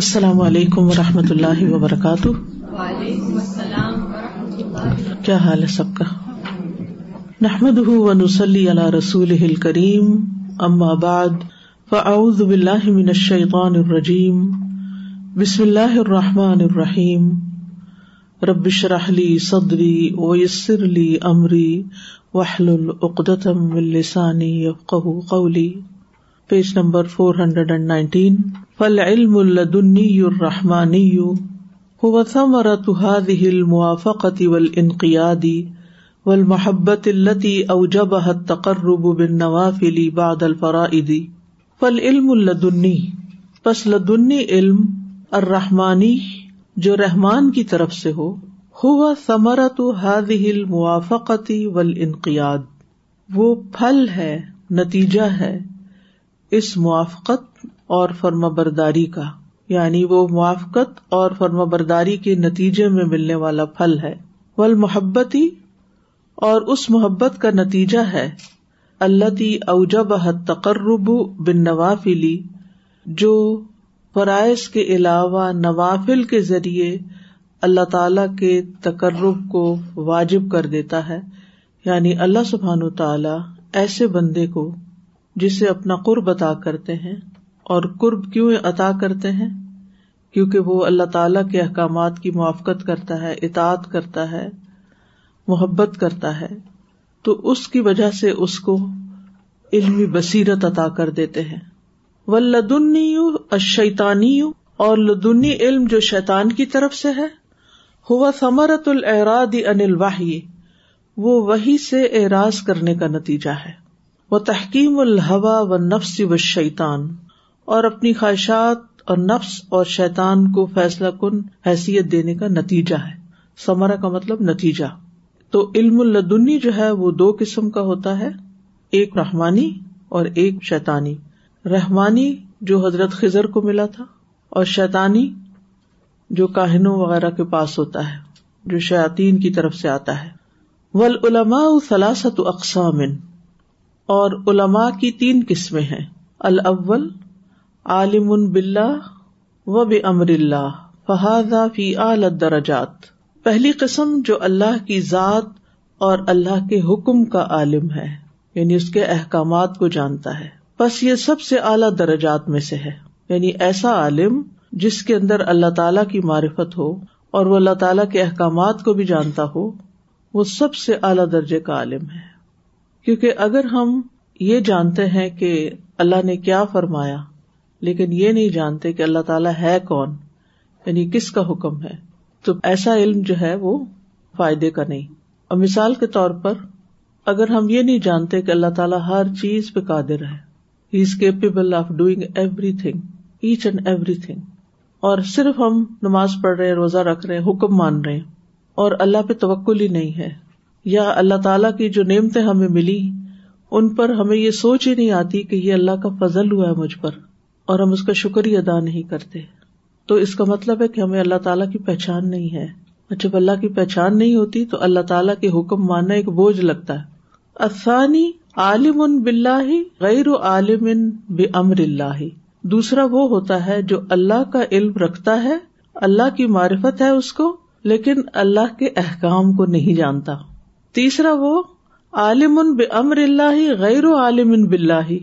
السلام علیکم و رحمۃ اللہ وبرکاتہ کیا حال ہے سب کا نحمد و نسلی اللہ رسول کریم ام آباد فعز بالله من الشيطان الرجیم بسم اللہ الرحمٰن الرحیم ربش رحلی صدری ویسر علی عمری وحل العقدم السانی قولی page number four hundred and nineteen فل علم الدنی دنی یحمانی یو ہوا ثمرت حاضی ول انقیادی ول محبت التی او جت تک رب بن نواف باد الفرا علم اللہ علم جو رحمان کی طرف سے ہو ہوا ثمرت تو الموافقة موافقتی وہ پھل ہے نتیجہ ہے اس موافقت اور فرما برداری کا یعنی وہ موافقت اور فرما برداری کے نتیجے میں ملنے والا پھل ہے ول محبت اور اس محبت کا نتیجہ ہے اللہ تی اوجا بہت تقرب بن نوافلی جو فرائض کے علاوہ نوافل کے ذریعے اللہ تعالی کے تقرب کو واجب کر دیتا ہے یعنی اللہ سبحان تعالی ایسے بندے کو جسے اپنا قرب عطا کرتے ہیں اور قرب کیوں عطا کرتے ہیں کیونکہ وہ اللہ تعالی کے احکامات کی موافقت کرتا ہے اطاعت کرتا ہے محبت کرتا ہے تو اس کی وجہ سے اس کو علمی بصیرت عطا کر دیتے ہیں و لدنی یو اشیتانی اور لدنی علم جو شیتان کی طرف سے ہے ہوا ثمرت العراد ان العراد وہ وہی سے اعراض کرنے کا نتیجہ ہے وہ تحقیم الحوا و نفس و شیتان اور اپنی خواہشات اور نفس اور شیتان کو فیصلہ کن حیثیت دینے کا نتیجہ ہے سمرا کا مطلب نتیجہ تو علم الدنی جو ہے وہ دو قسم کا ہوتا ہے ایک رحمانی اور ایک شیطانی رحمانی جو حضرت خزر کو ملا تھا اور شیتانی جو کاہنوں وغیرہ کے پاس ہوتا ہے جو شیطین کی طرف سے آتا ہے علما سلاثت اقسام اور علماء کی تین قسمیں ہیں الاول عالم باللہ و بمر اللہ فہذا فی اعلی درجات پہلی قسم جو اللہ کی ذات اور اللہ کے حکم کا عالم ہے یعنی اس کے احکامات کو جانتا ہے بس یہ سب سے اعلیٰ درجات میں سے ہے یعنی ایسا عالم جس کے اندر اللہ تعالیٰ کی معرفت ہو اور وہ اللہ تعالیٰ کے احکامات کو بھی جانتا ہو وہ سب سے اعلیٰ درجے کا عالم ہے کیونکہ اگر ہم یہ جانتے ہیں کہ اللہ نے کیا فرمایا لیکن یہ نہیں جانتے کہ اللہ تعالیٰ ہے کون یعنی کس کا حکم ہے تو ایسا علم جو ہے وہ فائدے کا نہیں اور مثال کے طور پر اگر ہم یہ نہیں جانتے کہ اللہ تعالیٰ ہر چیز پہ قادر ہے he is capable of doing everything each and everything اور صرف ہم نماز پڑھ رہے ہیں روزہ رکھ رہے ہیں حکم مان رہے ہیں اور اللہ پہ توکل ہی نہیں ہے یا اللہ تعالیٰ کی جو نعمتیں ہمیں ملی ان پر ہمیں یہ سوچ ہی نہیں آتی کہ یہ اللہ کا فضل ہوا ہے مجھ پر اور ہم اس کا شکر ہی ادا نہیں کرتے تو اس کا مطلب ہے کہ ہمیں اللہ تعالیٰ کی پہچان نہیں ہے اور جب اللہ کی پہچان نہیں ہوتی تو اللہ تعالیٰ کے حکم ماننا ایک بوجھ لگتا ہے افسانی عالم ان بلّہ غیر عالم ان بے امر اللہ دوسرا وہ ہوتا ہے جو اللہ کا علم رکھتا ہے اللہ کی معرفت ہے اس کو لیکن اللہ کے احکام کو نہیں جانتا تیسرا وہ عالم ان بمر اللہ غیر و عالم ان بلّہ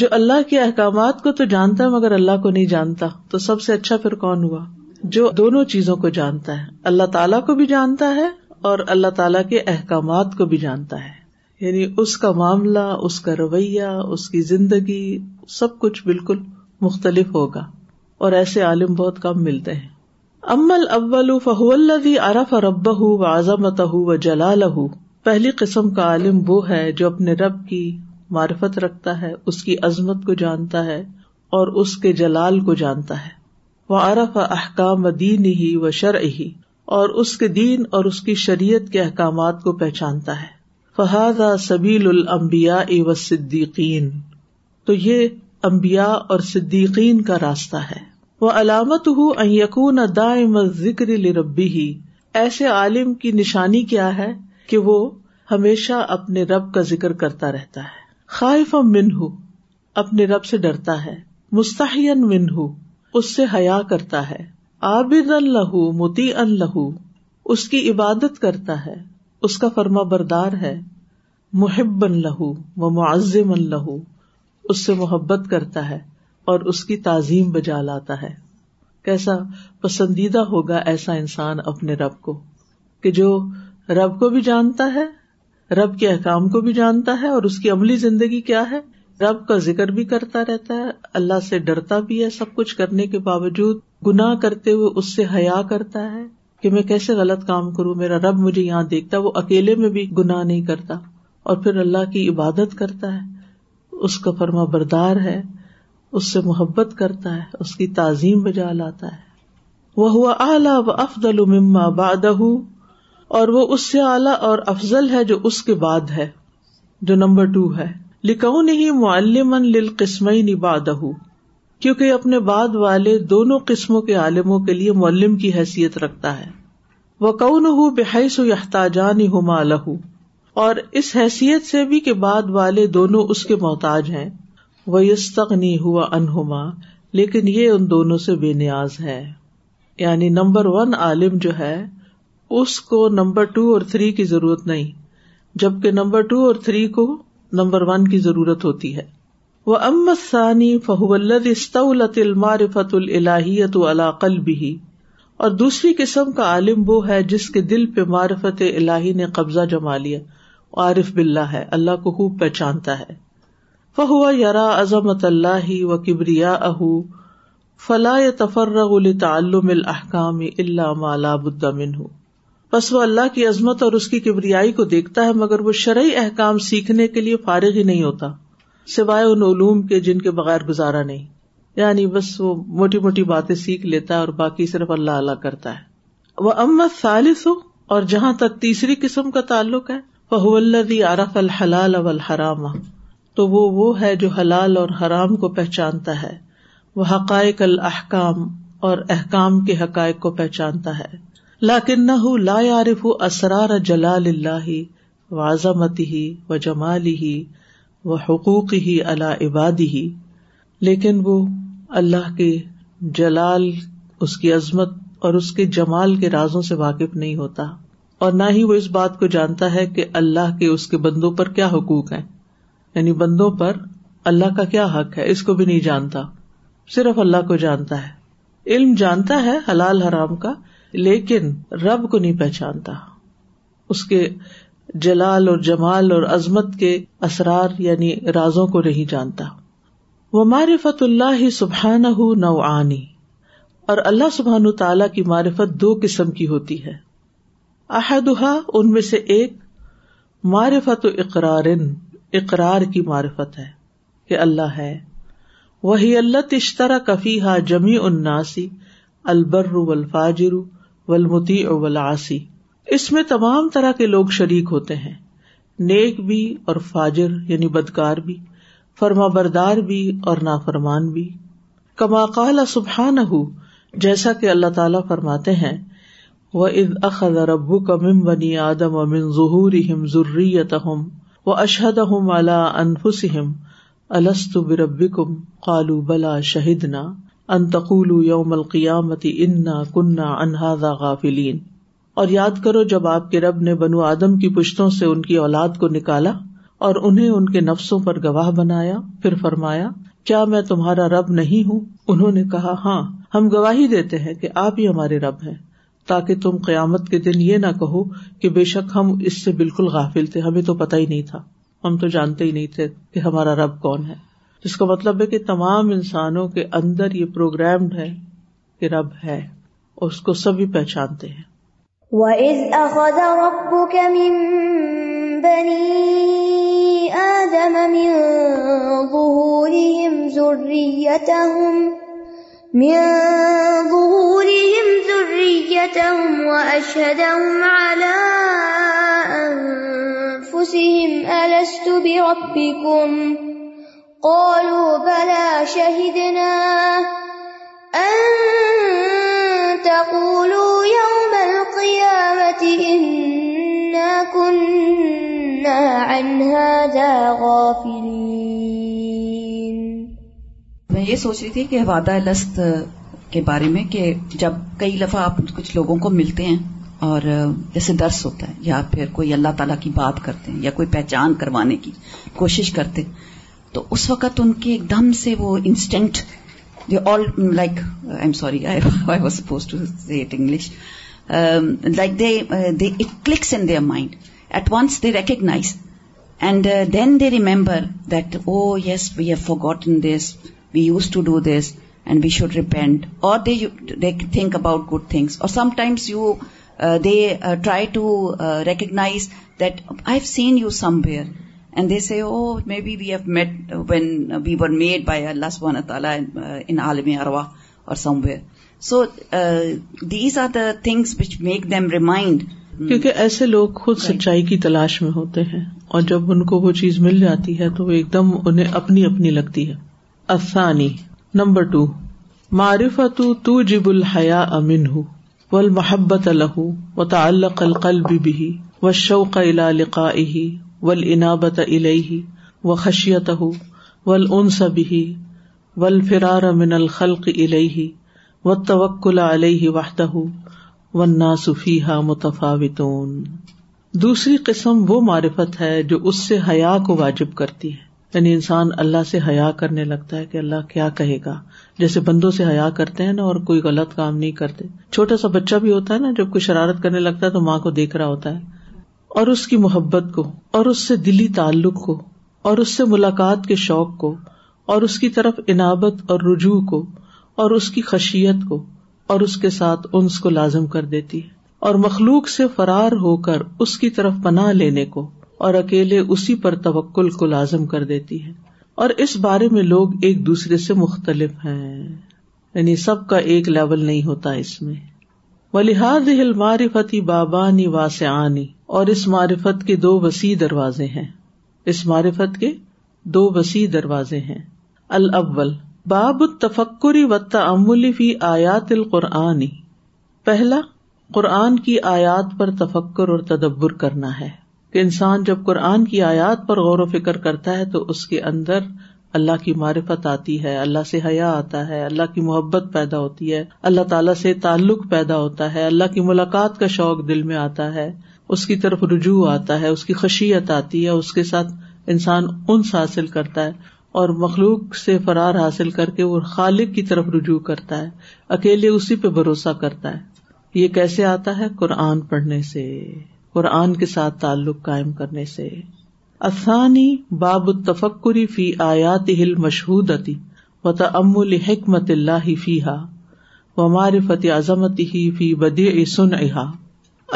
جو اللہ کے احکامات کو تو جانتا ہے مگر اللہ کو نہیں جانتا تو سب سے اچھا پھر کون ہوا جو دونوں چیزوں کو جانتا ہے اللہ تعالیٰ کو بھی جانتا ہے اور اللہ تعالیٰ کے احکامات کو بھی جانتا ہے یعنی اس کا معاملہ اس کا رویہ اس کی زندگی سب کچھ بالکل مختلف ہوگا اور ایسے عالم بہت کم ملتے ہیں امل اول فہ الز عرف رب و عظمت و جلال پہلی قسم کا عالم وہ ہے جو اپنے رب کی معرفت رکھتا ہے اس کی عظمت کو جانتا ہے اور اس کے جلال کو جانتا ہے وہ عرف احکام دین ہی و ہی اور اس کے دین اور اس کی شریعت کے احکامات کو پہچانتا ہے فہاد سبیل المبیا اے و صدیقین تو یہ امبیا اور صدیقین کا راستہ ہے وہ علامت یقون دائم ذکر ربی ہی ایسے عالم کی نشانی کیا ہے کہ وہ ہمیشہ اپنے رب کا ذکر کرتا رہتا ہے خائف ہو اپنے رب سے ڈرتا ہے مستحین منہ اس سے حیا کرتا ہے عابد اللہ متی اللہ اس کی عبادت کرتا ہے اس کا فرما بردار ہے محب اللہ لہو و معذم اللہ اس سے محبت کرتا ہے اور اس کی تعظیم بجا لاتا ہے کیسا پسندیدہ ہوگا ایسا انسان اپنے رب کو کہ جو رب کو بھی جانتا ہے رب کے احکام کو بھی جانتا ہے اور اس کی عملی زندگی کیا ہے رب کا ذکر بھی کرتا رہتا ہے اللہ سے ڈرتا بھی ہے سب کچھ کرنے کے باوجود گنا کرتے ہوئے اس سے حیا کرتا ہے کہ میں کیسے غلط کام کروں میرا رب مجھے یہاں دیکھتا وہ اکیلے میں بھی گناہ نہیں کرتا اور پھر اللہ کی عبادت کرتا ہے اس کا فرما بردار ہے اس سے محبت کرتا ہے اس کی تعظیم بجا لاتا ہے وہ ہوا اعلی و افضل مما بادہ اور وہ اس سے اعلیٰ اور افضل ہے جو اس کے بعد ہے جو نمبر ٹو ہے لکھوں نہیں معلم قسم کیوں کہ اپنے بعد والے دونوں قسموں کے عالموں کے لیے معلم کی حیثیت رکھتا ہے وہ کون کہاجان ہو مل اور اس حیثیت سے بھی کہ بعد والے دونوں اس کے محتاج ہیں وہ اس تک نہیں ہوا انہما لیکن یہ ان دونوں سے بے نیاز ہے یعنی نمبر ون عالم جو ہے اس کو نمبر ٹو اور تھری کی ضرورت نہیں جبکہ نمبر ٹو اور تھری کو نمبر ون کی ضرورت ہوتی ہے وہ امت ثانی فہولت اسطول الحیت اللہیۃ بھی اور دوسری قسم کا عالم وہ ہے جس کے دل پہ معرفت الہی نے قبضہ جما لیا عارف بلّہ ہے اللہ کو خوب پہچانتا ہے فہو یار عظمت اللہ و کبریا اہ فلا تفر تعلوم الحکام بس وہ اللہ کی عظمت اور اس کی کبریائی کو دیکھتا ہے مگر وہ شرعی احکام سیکھنے کے لیے فارغ ہی نہیں ہوتا سوائے ان علوم کے جن کے بغیر گزارا نہیں یعنی بس وہ موٹی موٹی باتیں سیکھ لیتا ہے اور باقی صرف اللہ اللہ کرتا ہے وہ امت سالس ہو اور جہاں تک تیسری قسم کا تعلق ہے وہ اللہ عرف الحلال الحرام تو وہ وہ ہے جو حلال اور حرام کو پہچانتا ہے وہ حقائق الحکام اور احکام کے حقائق کو پہچانتا ہے لاکن نہ لا عارف اسرار جلال اللہ و ہی و جمالی ہی و حقوق ہی اللہ عبادی ہی لیکن وہ اللہ کے جلال اس کی عظمت اور اس کے جمال کے رازوں سے واقف نہیں ہوتا اور نہ ہی وہ اس بات کو جانتا ہے کہ اللہ کے اس کے بندوں پر کیا حقوق ہیں یعنی بندوں پر اللہ کا کیا حق ہے اس کو بھی نہیں جانتا صرف اللہ کو جانتا ہے علم جانتا ہے حلال حرام کا لیکن رب کو نہیں پہچانتا اس کے جلال اور جمال اور عظمت کے اسرار یعنی رازوں کو نہیں جانتا وہ معرفت اللہ ہی سبحان ہُ آنی اور اللہ سبحان تعالی کی معرفت دو قسم کی ہوتی ہے احدہ ان میں سے ایک معرفت اقرار اقرار کی معرفت ہے کہ اللہ ہے وہی اللہ تشترا کفی ہا جمی اناسی الناسی الفاجر ولمتی اس میں تمام طرح کے لوگ شریک ہوتے ہیں نیک بھی اور فاجر یعنی بدکار بھی فرما بردار بھی اور نا فرمان بھی کال سبحان ہو جیسا کہ اللہ تعالیٰ فرماتے ہیں وہ از ربو کا ظہور ہم ضروری وہ اشہد ہوں انفسم السط بربی کم قالو بلا شہدنا انتقول یوم القیامتی انا کنہ انہذا غافلین اور یاد کرو جب آپ کے رب نے بنو آدم کی پشتوں سے ان کی اولاد کو نکالا اور انہیں ان کے نفسوں پر گواہ بنایا پھر فرمایا کیا میں تمہارا رب نہیں ہوں انہوں نے کہا ہاں ہم گواہی دیتے ہیں کہ آپ ہی ہمارے رب ہیں تاکہ تم قیامت کے دن یہ نہ کہو کہ بے شک ہم اس سے بالکل غافل تھے ہمیں تو پتا ہی نہیں تھا ہم تو جانتے ہی نہیں تھے کہ ہمارا رب کون ہے جس کا مطلب ہے کہ تمام انسانوں کے اندر یہ پروگرامڈ ہے کہ رب ہے اور اس کو سبھی پہچانتے ہیں وَإِذْ وأشهدهم على أنفسهم ألست بربكم قالوا بلى شهدنا أن تقولوا يوم القيامة إنا كنا عن هذا غافلين میں یہ سوچ رہی تھی کہ وعدہ لست کے بارے میں کہ جب کئی دفعہ آپ کچھ لوگوں کو ملتے ہیں اور جیسے درس ہوتا ہے یا پھر کوئی اللہ تعالیٰ کی بات کرتے ہیں یا کوئی پہچان کروانے کی کوشش کرتے تو اس وقت ان کے ایک دم سے وہ instant all like I I am sorry was suppose to see it English like they they it clicks in their mind at once they recognise and then they remember that oh yes we have forgotten this we use to do this and we should repent اور they think about good things اور sometimes you they try to recognise that I have seen you some where and they say oh maybe we have met when we were made by Allah سبحانہ تعالیٰ in عالم اروا or somewhere so these are the things which make them remind کیونکہ ایسے لوگ خود سچائی کی تلاش میں ہوتے ہیں اور جب ان کو وہ چیز مل جاتی ہے تو وہ ایک دم انہیں اپنی اپنی لگتی ہے افسانی نمبر ٹو معرفت جب الحیا امن و المحبت الح و تعلق القل بھی و شوق اہ و العنابت علہی و خشیت ہُ و العنس بھی و الفرار من الخلق الہی و توک الحت ہو و ناصفیحا متفاوتون دوسری قسم وہ معرفت ہے جو اس سے حیا کو واجب کرتی ہے یعنی انسان اللہ سے حیا کرنے لگتا ہے کہ اللہ کیا کہے گا جیسے بندوں سے حیا کرتے ہیں نا اور کوئی غلط کام نہیں کرتے چھوٹا سا بچہ بھی ہوتا ہے نا جب کوئی شرارت کرنے لگتا ہے تو ماں کو دیکھ رہا ہوتا ہے اور اس کی محبت کو اور اس سے دلی تعلق کو اور اس سے ملاقات کے شوق کو اور اس کی طرف انابت اور رجوع کو اور اس کی خشیت کو اور اس کے ساتھ انس کو لازم کر دیتی ہے اور مخلوق سے فرار ہو کر اس کی طرف پناہ لینے کو اور اکیلے اسی پر توکل کو لازم کر دیتی ہے اور اس بارے میں لوگ ایک دوسرے سے مختلف ہیں یعنی سب کا ایک لیول نہیں ہوتا اس میں ولیحاد ہل معرفتی بابانی واسعانی اور اس معرفت کے دو وسیع دروازے ہیں اس معرفت کے دو وسیع دروازے ہیں باب تفکری و تعملی فی آیات القرآنی پہلا قرآن کی آیات پر تفکر اور تدبر کرنا ہے کہ انسان جب قرآن کی آیات پر غور و فکر کرتا ہے تو اس کے اندر اللہ کی معرفت آتی ہے اللہ سے حیا آتا ہے اللہ کی محبت پیدا ہوتی ہے اللہ تعالیٰ سے تعلق پیدا ہوتا ہے اللہ کی ملاقات کا شوق دل میں آتا ہے اس کی طرف رجوع آتا ہے اس کی خشیت آتی ہے اس کے ساتھ انسان انس حاصل کرتا ہے اور مخلوق سے فرار حاصل کر کے وہ خالق کی طرف رجوع کرتا ہے اکیلے اسی پہ بھروسہ کرتا ہے یہ کیسے آتا ہے قرآن پڑھنے سے قرآن کے ساتھ تعلق قائم کرنے سے اثانی باب التفکری فی آیات ہل مشہور حکمت اللہ فیحا و مار فتح ہی فی بدی سن احا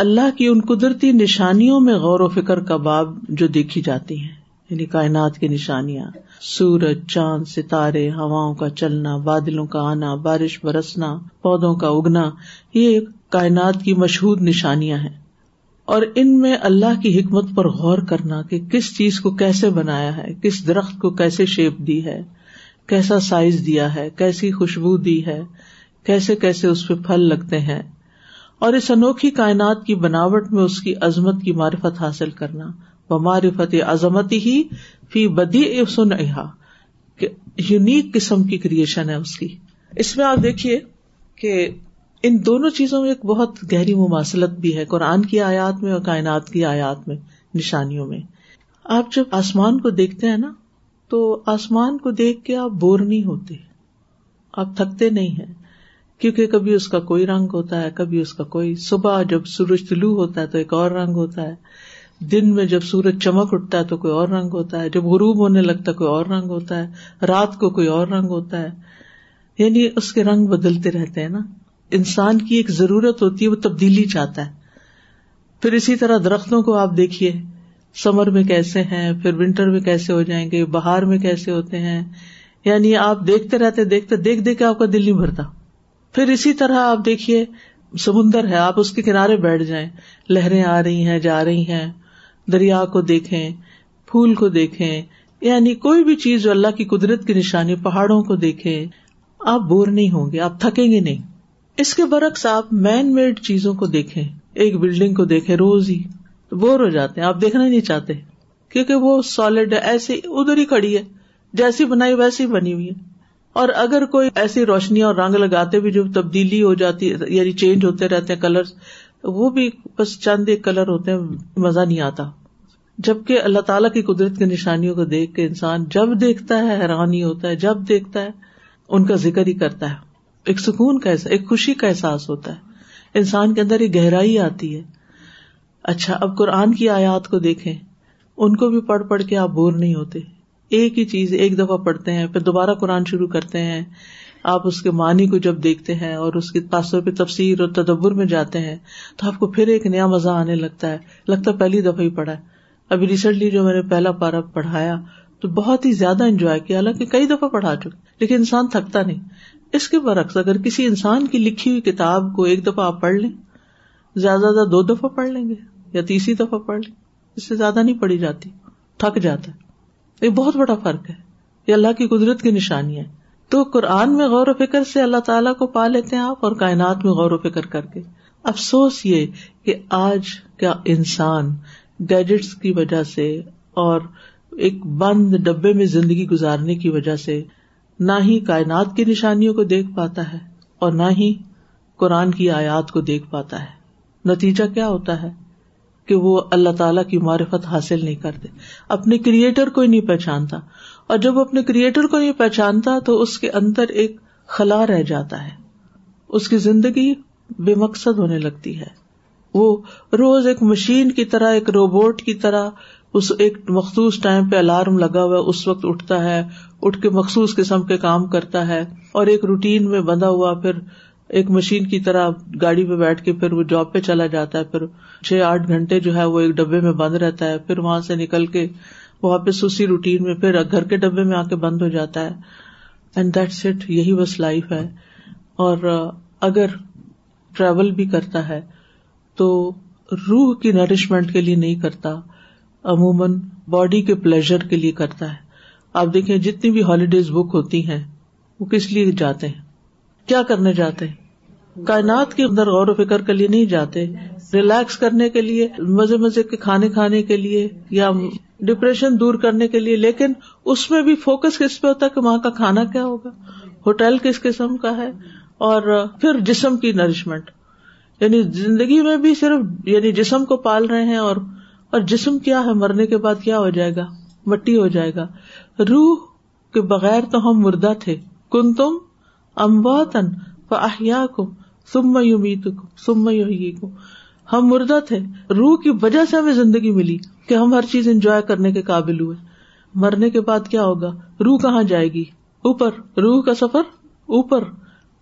اللہ کی ان قدرتی نشانیوں میں غور و فکر کا باب جو دیکھی جاتی ہیں یعنی کائنات کی نشانیاں سورج چاند ستارے ہواؤں کا چلنا بادلوں کا آنا بارش برسنا پودوں کا اگنا یہ کائنات کی مشہور نشانیاں ہیں اور ان میں اللہ کی حکمت پر غور کرنا کہ کس چیز کو کیسے بنایا ہے کس درخت کو کیسے شیپ دی ہے کیسا سائز دیا ہے کیسی خوشبو دی ہے کیسے کیسے اس پہ پھل لگتے ہیں اور اس انوکھی کائنات کی بناوٹ میں اس کی عظمت کی معرفت حاصل کرنا و معرفت عظمت ہی فی بدی سن کہ یونیک قسم کی کریشن ہے اس کی اس میں آپ دیکھیے کہ ان دونوں چیزوں میں ایک بہت گہری مماثلت بھی ہے قرآن کی آیات میں اور کائنات کی آیات میں نشانیوں میں آپ جب آسمان کو دیکھتے ہیں نا تو آسمان کو دیکھ کے آپ بور نہیں ہوتے آپ تھکتے نہیں ہیں کیونکہ کبھی اس کا کوئی رنگ ہوتا ہے کبھی اس کا کوئی صبح جب سورج طلوع ہوتا ہے تو ایک اور رنگ ہوتا ہے دن میں جب سورج چمک اٹھتا ہے تو کوئی اور رنگ ہوتا ہے جب غروب ہونے لگتا ہے کوئی اور رنگ ہوتا ہے رات کو کوئی اور رنگ ہوتا ہے یعنی اس کے رنگ بدلتے رہتے ہیں نا انسان کی ایک ضرورت ہوتی ہے وہ تبدیلی چاہتا ہے پھر اسی طرح درختوں کو آپ دیکھیے سمر میں کیسے ہیں پھر ونٹر میں کیسے ہو جائیں گے بہار میں کیسے ہوتے ہیں یعنی آپ دیکھتے رہتے دیکھتے دیکھ دیکھ کے آپ کا دل نہیں بھرتا پھر اسی طرح آپ دیکھیے سمندر ہے آپ اس کے کنارے بیٹھ جائیں لہریں آ رہی ہیں جا رہی ہیں دریا کو دیکھیں پھول کو دیکھیں یعنی کوئی بھی چیز جو اللہ کی قدرت کی نشانی پہاڑوں کو دیکھیں آپ بور نہیں ہوں گے آپ تھکیں گے نہیں اس کے برعکس آپ مین میڈ چیزوں کو دیکھیں ایک بلڈنگ کو دیکھے روز ہی بور ہو جاتے ہیں آپ دیکھنا نہیں چاہتے کیونکہ وہ سالڈ ہے ایسی ادھر ہی کڑی ہے جیسی بنائی ویسی بنی ہوئی ہے اور اگر کوئی ایسی روشنیاں اور رنگ لگاتے بھی جو تبدیلی ہو جاتی یعنی چینج ہوتے رہتے ہیں کلر وہ بھی بس چند ایک کلر ہوتے ہیں مزہ نہیں آتا جبکہ اللہ تعالیٰ کی قدرت کی نشانیوں کو دیکھ کے انسان جب دیکھتا ہے حیرانی ہوتا ہے جب دیکھتا ہے ان کا ذکر ہی کرتا ہے ایک سکون کا ایک خوشی کا احساس ہوتا ہے انسان کے اندر ایک گہرائی آتی ہے اچھا اب قرآن کی آیات کو دیکھیں ان کو بھی پڑھ پڑھ کے آپ بور نہیں ہوتے ایک ہی چیز ایک دفعہ پڑھتے ہیں پھر دوبارہ قرآن شروع کرتے ہیں آپ اس کے معنی کو جب دیکھتے ہیں اور اس کے تاثر پہ تفسیر اور تدبر میں جاتے ہیں تو آپ کو پھر ایک نیا مزہ آنے لگتا ہے لگتا ہے پہلی دفعہ ہی پڑھا ہے ابھی ریسنٹلی جو میں نے پہلا پارا پڑھایا تو بہت ہی زیادہ انجوائے کیا حالانکہ کئی دفعہ پڑھا چکے لیکن انسان تھکتا نہیں اس کے برعکس اگر کسی انسان کی لکھی ہوئی کتاب کو ایک دفعہ آپ پڑھ لیں زیادہ زیادہ دو دفعہ پڑھ لیں گے یا تیسری دفعہ پڑھ لیں اس سے زیادہ نہیں پڑھی جاتی تھک جاتا ہے یہ بہت بڑا فرق ہے یہ اللہ کی قدرت کی نشانی ہے تو قرآن میں غور و فکر سے اللہ تعالیٰ کو پا لیتے ہیں آپ اور کائنات میں غور و فکر کر کے افسوس یہ کہ آج کا انسان گیجٹس کی وجہ سے اور ایک بند ڈبے میں زندگی گزارنے کی وجہ سے نہ ہی کائنات کی نشانیوں کو دیکھ پاتا ہے اور نہ ہی قرآن کی آیات کو دیکھ پاتا ہے نتیجہ کیا ہوتا ہے کہ وہ اللہ تعالی کی معرفت حاصل نہیں کرتے اپنے کریٹر کو ہی نہیں پہچانتا اور جب وہ اپنے کریٹر کو نہیں پہچانتا تو اس کے اندر ایک خلا رہ جاتا ہے اس کی زندگی بے مقصد ہونے لگتی ہے وہ روز ایک مشین کی طرح ایک روبوٹ کی طرح اس ایک مخصوص ٹائم پہ الارم لگا ہوا اس وقت اٹھتا ہے اٹھ کے مخصوص قسم کے کام کرتا ہے اور ایک روٹین میں بندھا ہوا پھر ایک مشین کی طرح گاڑی پہ بیٹھ کے پھر وہ جاب پہ چلا جاتا ہے پھر چھ آٹھ گھنٹے جو ہے وہ ایک ڈبے میں بند رہتا ہے پھر وہاں سے نکل کے واپس اسی روٹین میں پھر گھر کے ڈبے میں آ کے بند ہو جاتا ہے اینڈ دیٹ اٹ یہی بس لائف ہے اور اگر ٹریول بھی کرتا ہے تو روح کی نرشمنٹ کے لیے نہیں کرتا عموماً باڈی کے پلیزر کے لیے کرتا ہے آپ دیکھیں جتنی بھی ہالیڈیز بک ہوتی ہیں وہ کس لیے جاتے ہیں کیا کرنے جاتے ہیں کائنات کے اندر غور و فکر کے لیے نہیں جاتے ریلیکس کرنے کے لیے مزے مزے کے کھانے کھانے کے لیے یا ڈپریشن دور کرنے کے لیے لیکن اس میں بھی فوکس کس پہ ہوتا ہے کہ وہاں کا کھانا کیا ہوگا ہوٹل کس قسم کا ہے اور پھر جسم کی نرشمنٹ یعنی زندگی میں بھی صرف یعنی جسم کو پال رہے ہیں اور اور جسم کیا ہے مرنے کے بعد کیا ہو ہو جائے جائے گا گا مٹی روح کے بغیر تو ہم مردہ تھے کن تم کو کو کو سم سم ہم مردہ تھے روح کی وجہ سے ہمیں زندگی ملی کہ ہم ہر چیز انجوائے کرنے کے قابل ہوئے مرنے کے بعد کیا ہوگا روح کہاں جائے گی اوپر روح کا سفر اوپر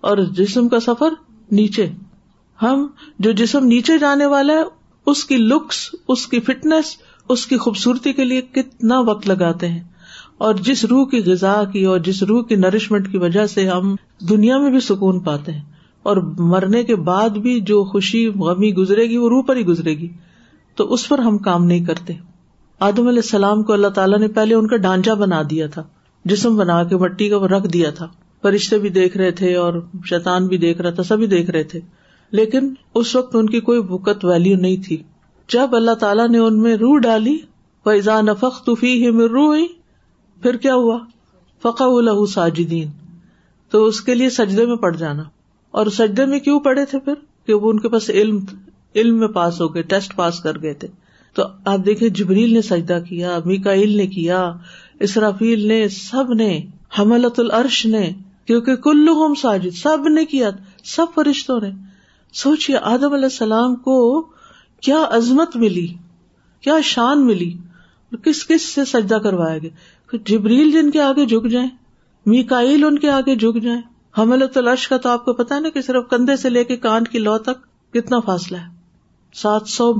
اور جسم کا سفر نیچے ہم جو جسم نیچے جانے والا ہے اس کی لکس اس کی فٹنس اس کی خوبصورتی کے لیے کتنا وقت لگاتے ہیں اور جس روح کی غذا کی اور جس روح کی نرشمنٹ کی وجہ سے ہم دنیا میں بھی سکون پاتے ہیں اور مرنے کے بعد بھی جو خوشی غمی گزرے گی وہ روح پر ہی گزرے گی تو اس پر ہم کام نہیں کرتے آدم علیہ السلام کو اللہ تعالیٰ نے پہلے ان کا ڈانچا بنا دیا تھا جسم بنا کے مٹی کا وہ رکھ دیا تھا فرشتے بھی دیکھ رہے تھے اور شیطان بھی دیکھ رہا تھا سبھی دیکھ رہے تھے لیکن اس وقت ان کی کوئی بکت ویلو نہیں تھی جب اللہ تعالیٰ نے ان میں روح ڈالی نفق فخ ہی میں روح ہوئی پھر کیا ہوا الح ساجدین تو اس کے لیے سجدے میں پڑ جانا اور سجدے میں کیوں پڑے تھے پھر کہ وہ ان کے پاس علم علم میں پاس ہو گئے ٹیسٹ پاس کر گئے تھے تو آپ دیکھے جبریل نے سجدہ کیا میکائل نے کیا اسرافیل نے سب نے حملت العرش نے کیونکہ کلو ہوم ساجد سب نے کیا سب فرشتوں نے سوچیے آدم علیہ السلام کو کیا عظمت ملی کیا شان ملی کس کس سے سجدہ کروایا گیا جبریل جن کے آگے جھک جائیں میکائل ان کے آگے جھک جائیں حمل لوگ کا تو آپ کو پتا ہے نا کہ صرف کندھے سے لے کے کان کی لو تک کتنا فاصلہ ہے سات سو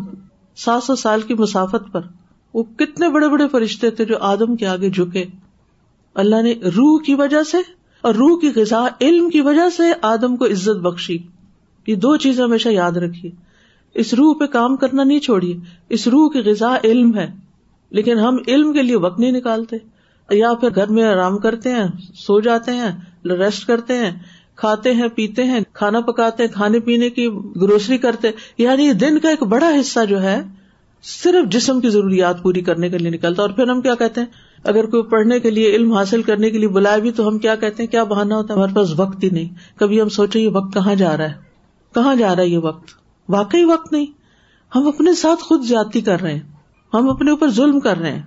سات سو سال کی مسافت پر وہ کتنے بڑے بڑے فرشتے تھے جو آدم کے آگے جھکے اللہ نے روح کی وجہ سے اور روح کی غذا علم کی وجہ سے آدم کو عزت بخشی یہ دو چیز ہمیشہ یاد رکھیے اس روح پہ کام کرنا نہیں چھوڑیے اس روح کی غذا علم ہے لیکن ہم علم کے لیے وقت نہیں نکالتے یا پھر گھر میں آرام کرتے ہیں سو جاتے ہیں ریسٹ کرتے ہیں کھاتے ہیں پیتے ہیں کھانا پکاتے ہیں کھانے پینے کی گروسری کرتے یعنی دن کا ایک بڑا حصہ جو ہے صرف جسم کی ضروریات پوری کرنے کے لیے نکلتا اور پھر ہم کیا کہتے ہیں اگر کوئی پڑھنے کے لیے علم حاصل کرنے کے لیے بلائے بھی تو ہم کیا کہتے ہیں کیا بہانا ہوتا ہے ہمارے پاس وقت ہی نہیں کبھی ہم سوچے یہ وقت کہاں جا رہا ہے کہاں جا رہا ہے یہ وقت واقعی وقت نہیں ہم اپنے ساتھ خود جاتی کر رہے ہیں ہم اپنے اوپر ظلم کر رہے ہیں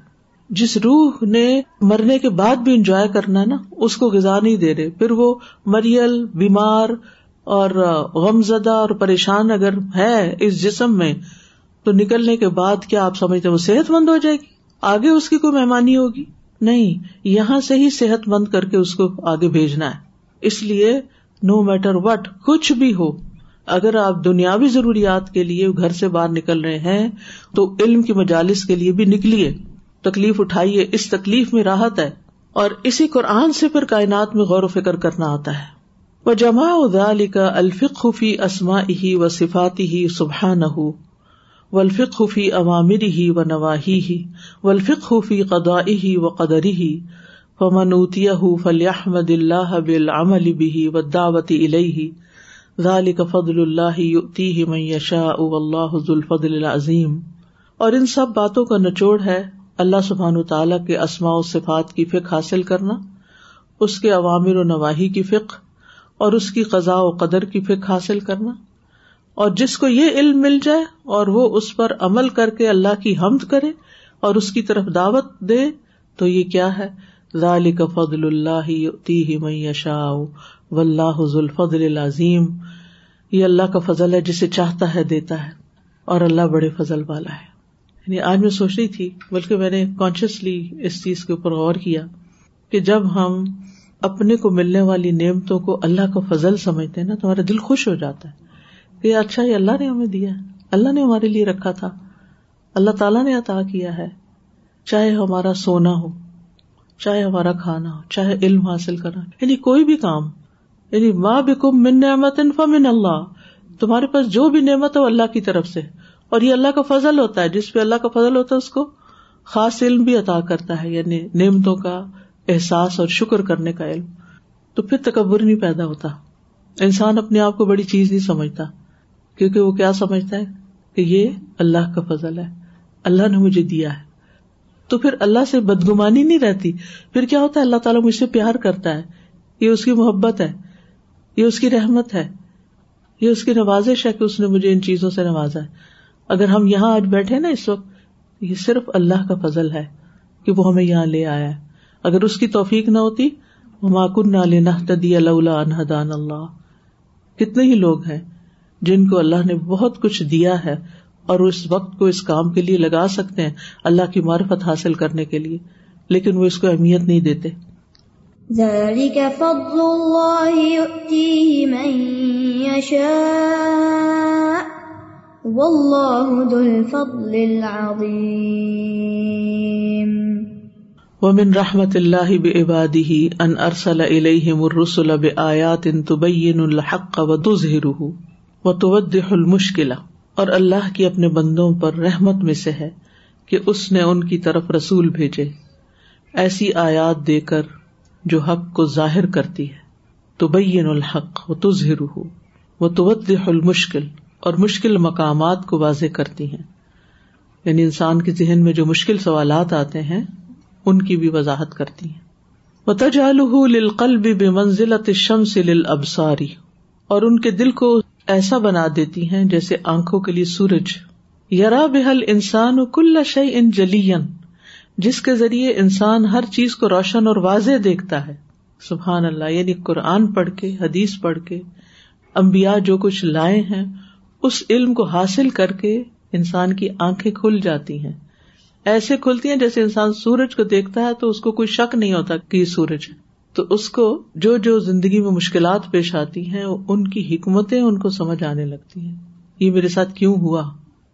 جس روح نے مرنے کے بعد بھی انجوائے کرنا نا اس کو غذا نہیں دے رہے پھر وہ مریل بیمار اور غم زدہ اور پریشان اگر ہے اس جسم میں تو نکلنے کے بعد کیا آپ سمجھتے ہیں وہ صحت مند ہو جائے گی آگے اس کی کوئی مہمانی ہوگی نہیں یہاں سے ہی صحت مند کر کے اس کو آگے بھیجنا ہے اس لیے نو میٹر وٹ کچھ بھی ہو اگر آپ دنیاوی ضروریات کے لیے گھر سے باہر نکل رہے ہیں تو علم کی مجالس کے لیے بھی نکلیے تکلیف اٹھائیے اس تکلیف میں راحت ہے اور اسی قرآن سے پھر کائنات میں غور و فکر کرنا آتا ہے وہ جمع کا الفق خفی اسما ہی و صفاتی ہی سبحان ہو و الفق خفی عوامر ہی و نواحی ہی ولفق قدا قدائی و قدری ہی و منوتیاہ فلیح مد اللہ عمل بھی و دعوتی الہی ذالک فضل اللہ ذو الفضل اللہ اور ان سب باتوں کا نچوڑ ہے اللہ سبحان کے اسماء و صفات کی فقہ حاصل کرنا اس کے عوامر و نواحی کی فقہ اور اس کی قزاء و قدر کی فقہ حاصل کرنا اور جس کو یہ علم مل جائے اور وہ اس پر عمل کر کے اللہ کی حمد کرے اور اس کی طرف دعوت دے تو یہ کیا ہے ذالک فضل اللہ من یشاء و اللہ حض الف یہ اللہ کا فضل ہے جسے چاہتا ہے دیتا ہے اور اللہ بڑے فضل والا ہے یعنی آج میں سوچ رہی تھی بلکہ میں نے کانشیسلی اس چیز کے اوپر غور کیا کہ جب ہم اپنے کو ملنے والی نعمتوں کو اللہ کا فضل سمجھتے ہیں نا تو ہمارا دل خوش ہو جاتا ہے کہ اچھا یہ اللہ نے ہمیں دیا ہے اللہ نے ہمارے لیے رکھا تھا اللہ تعالیٰ نے عطا کیا ہے چاہے ہمارا سونا ہو چاہے ہمارا کھانا ہو چاہے علم حاصل کرنا یعنی کوئی بھی کام یعنی ماں بکم من نعمت فمن اللہ تمہارے پاس جو بھی نعمت ہے وہ اللہ کی طرف سے اور یہ اللہ کا فضل ہوتا ہے جس پہ اللہ کا فضل ہوتا ہے اس کو خاص علم بھی عطا کرتا ہے یعنی نعمتوں کا احساس اور شکر کرنے کا علم تو پھر تکبر نہیں پیدا ہوتا انسان اپنے آپ کو بڑی چیز نہیں سمجھتا کیونکہ وہ کیا سمجھتا ہے کہ یہ اللہ کا فضل ہے اللہ نے مجھے دیا ہے تو پھر اللہ سے بدگمانی نہیں رہتی پھر کیا ہوتا ہے اللہ تعالیٰ مجھ سے پیار کرتا ہے یہ اس کی محبت ہے یہ اس کی رحمت ہے یہ اس کی نوازش ہے کہ اس نے مجھے ان چیزوں سے نوازا ہے اگر ہم یہاں آج بیٹھے نا اس وقت یہ صرف اللہ کا فضل ہے کہ وہ ہمیں یہاں لے آیا ہے اگر اس کی توفیق نہ ہوتی ماکن معلین اللہ کتنے ہی لوگ ہیں جن کو اللہ نے بہت کچھ دیا ہے اور اس وقت کو اس کام کے لیے لگا سکتے ہیں اللہ کی معرفت حاصل کرنے کے لیے لیکن وہ اس کو اہمیت نہیں دیتے ذلك فضل الله يؤتيه من يشاء والله ذو الفضل العظيم ومن رحمة الله بعباده أن أرسل إليهم الرسل بآيات تبين الحق وتظهره وتوضح المشكلة اور اللہ کی اپنے بندوں پر رحمت میں سے ہے کہ اس نے ان کی طرف رسول بھیجے ایسی آیات دے کر جو حق کو ظاہر کرتی ہے تو بئی نلحق اور مشکل مقامات کو واضح کرتی ہیں یعنی انسان کے ذہن میں جو مشکل سوالات آتے ہیں ان کی بھی وضاحت کرتی ہیں وہ بے لمنزل اتم سے ابساری اور ان کے دل کو ایسا بنا دیتی ہیں جیسے آنکھوں کے لیے سورج یار بحل انسان کل شعی ان جلی جس کے ذریعے انسان ہر چیز کو روشن اور واضح دیکھتا ہے سبحان اللہ یعنی قرآن پڑھ کے حدیث پڑھ کے امبیا جو کچھ لائے ہیں اس علم کو حاصل کر کے انسان کی آنکھیں کھل جاتی ہیں ایسے کھلتی ہیں جیسے انسان سورج کو دیکھتا ہے تو اس کو کوئی شک نہیں ہوتا کہ یہ سورج ہے تو اس کو جو جو زندگی میں مشکلات پیش آتی ہیں ان کی حکمتیں ان کو سمجھ آنے لگتی ہیں یہ میرے ساتھ کیوں ہوا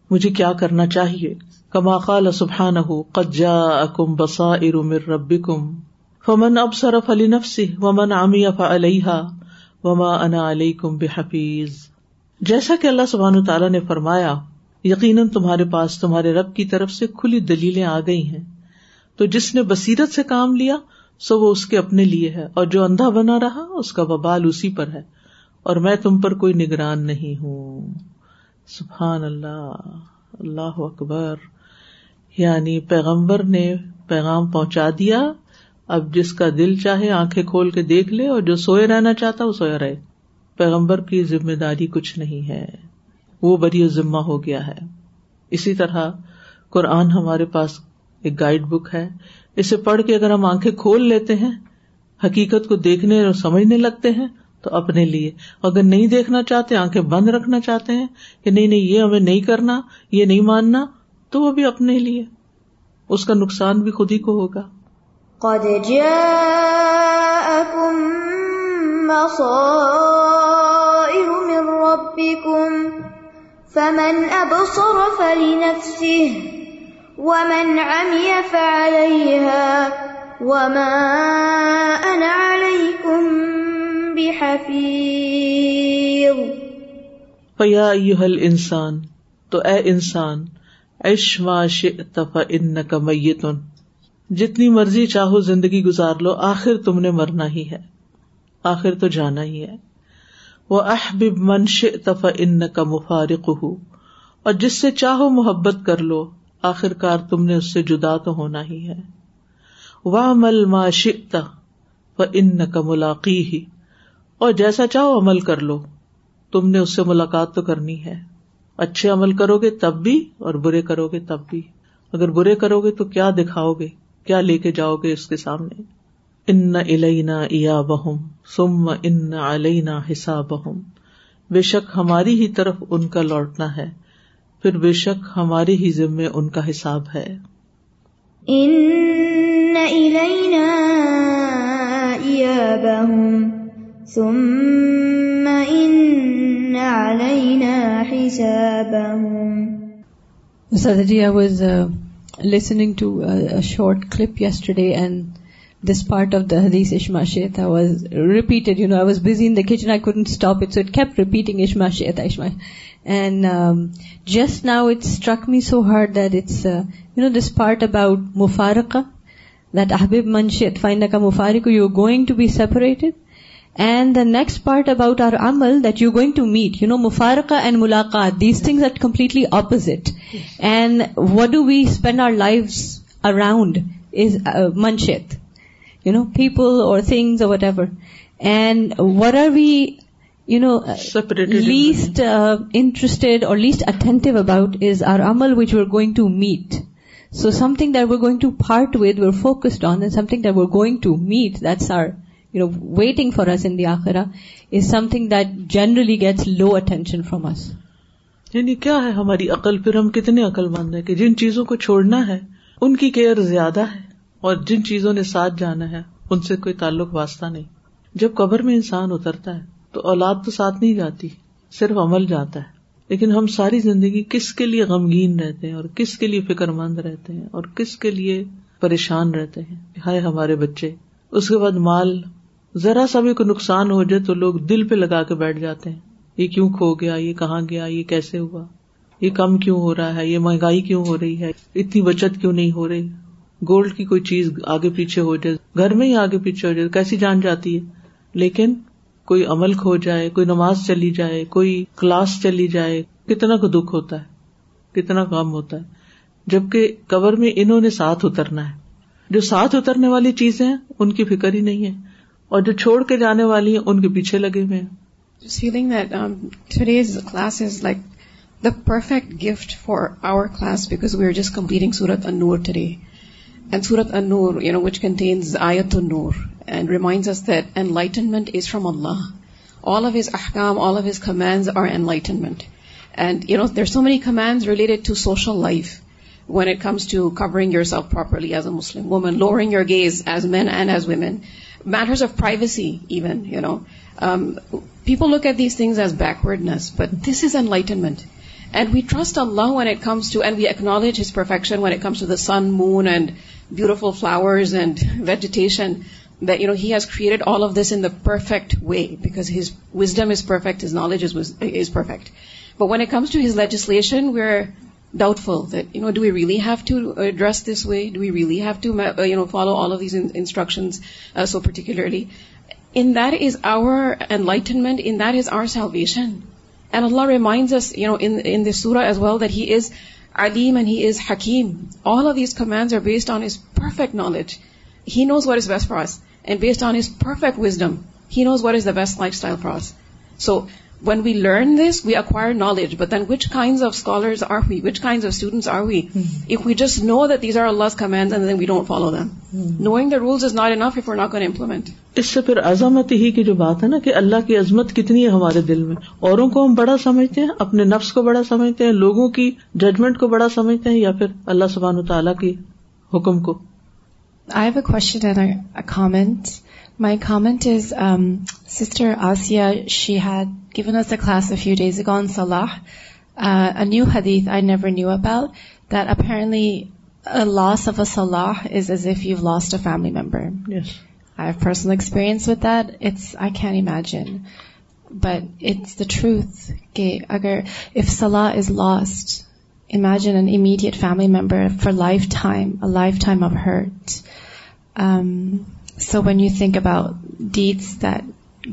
مجھے کیا کرنا چاہیے کما قال سبحان بسا رب کم فمن اب اف علی نفسی اف انا علی کم بح حفیظ جیسا کہ اللہ سبحان تعالیٰ نے فرمایا یقیناً تمہارے پاس تمہارے رب کی طرف سے کھلی دلیلیں آ گئی ہیں تو جس نے بصیرت سے کام لیا سو وہ اس کے اپنے لیے ہے اور جو اندھا بنا رہا اس کا ببال اسی پر ہے اور میں تم پر کوئی نگران نہیں ہوں سبحان اللہ اللہ اکبر یعنی پیغمبر نے پیغام پہنچا دیا اب جس کا دل چاہے آنکھیں کھول کے دیکھ لے اور جو سوئے رہنا چاہتا وہ سویا رہے پیغمبر کی ذمہ داری کچھ نہیں ہے وہ بری ذمہ ہو گیا ہے اسی طرح قرآن ہمارے پاس ایک گائیڈ بک ہے اسے پڑھ کے اگر ہم آنکھیں کھول لیتے ہیں حقیقت کو دیکھنے اور سمجھنے لگتے ہیں تو اپنے لیے اگر نہیں دیکھنا چاہتے آنکھیں بند رکھنا چاہتے ہیں کہ نہیں نہیں یہ ہمیں نہیں کرنا یہ نہیں ماننا تو وہ بھی اپنے لیے اس کا نقصان بھی خود ہی کو ہوگا قد جاءكم مصائر من ربكم فمن أبصر فلنفسه ومن عمي فعليها وما أنا عليكم بحفيظ فيا أيها الإنسان تو اے انسان ایشما شف ان کا میتن تن جتنی مرضی چاہو زندگی گزار لو آخر تم نے مرنا ہی ہے آخر تو جانا ہی ہے وہ اح منش تفا ان کا مفارق ہو اور جس سے چاہو محبت کر لو آخر کار تم نے اس سے جدا تو ہونا ہی ہے شکتا ماش ان کا ملاقی ہی اور جیسا چاہو عمل کر لو تم نے اس سے ملاقات تو کرنی ہے اچھے عمل کرو گے تب بھی اور برے کرو گے تب بھی اگر برے کرو گے تو کیا دکھاؤ گے کیا لے کے جاؤ گے اس کے سامنے ان ایا بہم سم ان علینا حساب بہم بے شک ہماری ہی طرف ان کا لوٹنا ہے پھر بے شک ہماری ہی ذمے ان کا حساب ہے سدا جی I was listening to short clip yesterday and this part of the حدیث اشما شیت I was repeated you know I was busy in the kitchen I couldn't stop it keep repeating اشما اشما شیت and just now it's struck me so hard that it's you know this part about that احبیب منشیت فائن کا مفارک you going to be separated and the next part about our امل that you going to meet you know مفارقہ and ملاقات these things are completely opposite and what do we spend our life around is منشیت you know people or things or whatever and what are we you know least interested or least attentive about is our امل which you are going to meet so something that we're going to part with we're focused on some thing that we're going to meet that's our waiting that generally gets low attention from us یعنی کیا ہے ہماری عقل پھر ہم کتنے عقل مند ہیں کہ جن چیزوں کو چھوڑنا ہے ان کی کیئر زیادہ ہے اور جن چیزوں نے ساتھ جانا ہے ان سے کوئی تعلق واسطہ نہیں جب قبر میں انسان اترتا ہے تو اولاد تو ساتھ نہیں جاتی صرف عمل جاتا ہے لیکن ہم ساری زندگی کس کے لیے غمگین رہتے ہیں اور کس کے لیے فکر مند رہتے ہیں اور کس کے لیے پریشان رہتے ہیں ہائے ہمارے بچے اس کے بعد مال ذرا سا بھی کوئی نقصان ہو جائے تو لوگ دل پہ لگا کے بیٹھ جاتے ہیں یہ کیوں کھو گیا یہ کہاں گیا یہ کیسے ہوا یہ کم کیوں ہو رہا ہے یہ مہنگائی کیوں ہو رہی ہے اتنی بچت کیوں نہیں ہو رہی گولڈ کی کوئی چیز آگے پیچھے ہو جائے گھر میں ہی آگے پیچھے ہو جائے کیسی جان جاتی ہے لیکن کوئی عمل کھو جائے کوئی نماز چلی جائے کوئی کلاس چلی جائے کتنا کو دکھ ہوتا ہے کتنا غم ہوتا ہے جبکہ کور میں انہوں نے ساتھ اترنا ہے جو ساتھ اترنے والی چیزیں ہیں ان کی فکر ہی نہیں ہے اور جو چھوڑ کے جانے والی ہیں ان کے پیچھے لگے گئے like the perfect gift for our class because we are just completing سورت اینڈ انورت انور enlightenment is from Allah all of his احکام all of his commands are enlightenment and you know there so many commands related to social life when it comes to covering yourself properly as a Muslim woman lowering your gaze as men and as women matters of privacy even, um, People look at these things as backwardness, but this is enlightenment. And we trust Allah when it comes to, and we acknowledge His perfection when it comes to the sun, moon, and beautiful flowers and vegetation, that, He has created all of this in the perfect way, because His wisdom is perfect, His knowledge is perfect. But when it comes to His legislation, we're doubtful that, do we really have to dress this way? Do we really have to, uh, follow all of these instructions uh, so particularly? In that is our enlightenment. In that is our salvation. And Allah reminds us, in this surah as well, that He is Alim and He is Hakim. All of these commands are based on His perfect knowledge. He knows what is best for us. And based on His perfect wisdom, He knows what is the best lifestyle for us. So when we learn this we acquire knowledge implement. اس سے پھر عظمت ہی کی جو بات ہے نا کہ اللہ کی عظمت کتنی ہے ہمارے دل میں اوروں کو ہم بڑا سمجھتے ہیں اپنے نفس کو بڑا سمجھتے ہیں لوگوں کی ججمنٹ کو بڑا سمجھتے ہیں یا پھر اللہ سبحان تعالیٰ کی حکم کو I have a my comment is sister Asiya شیحاد given is the class a few days gone سلاح new حدیف I never knew able that openly lost of a سلح is as if you lost family member I personal experience with that it's I can imagine but it's the truth کہ اگر if صلاح is lost imagine an immediate family member for lifetime lifetime oh hurt so when you think about that's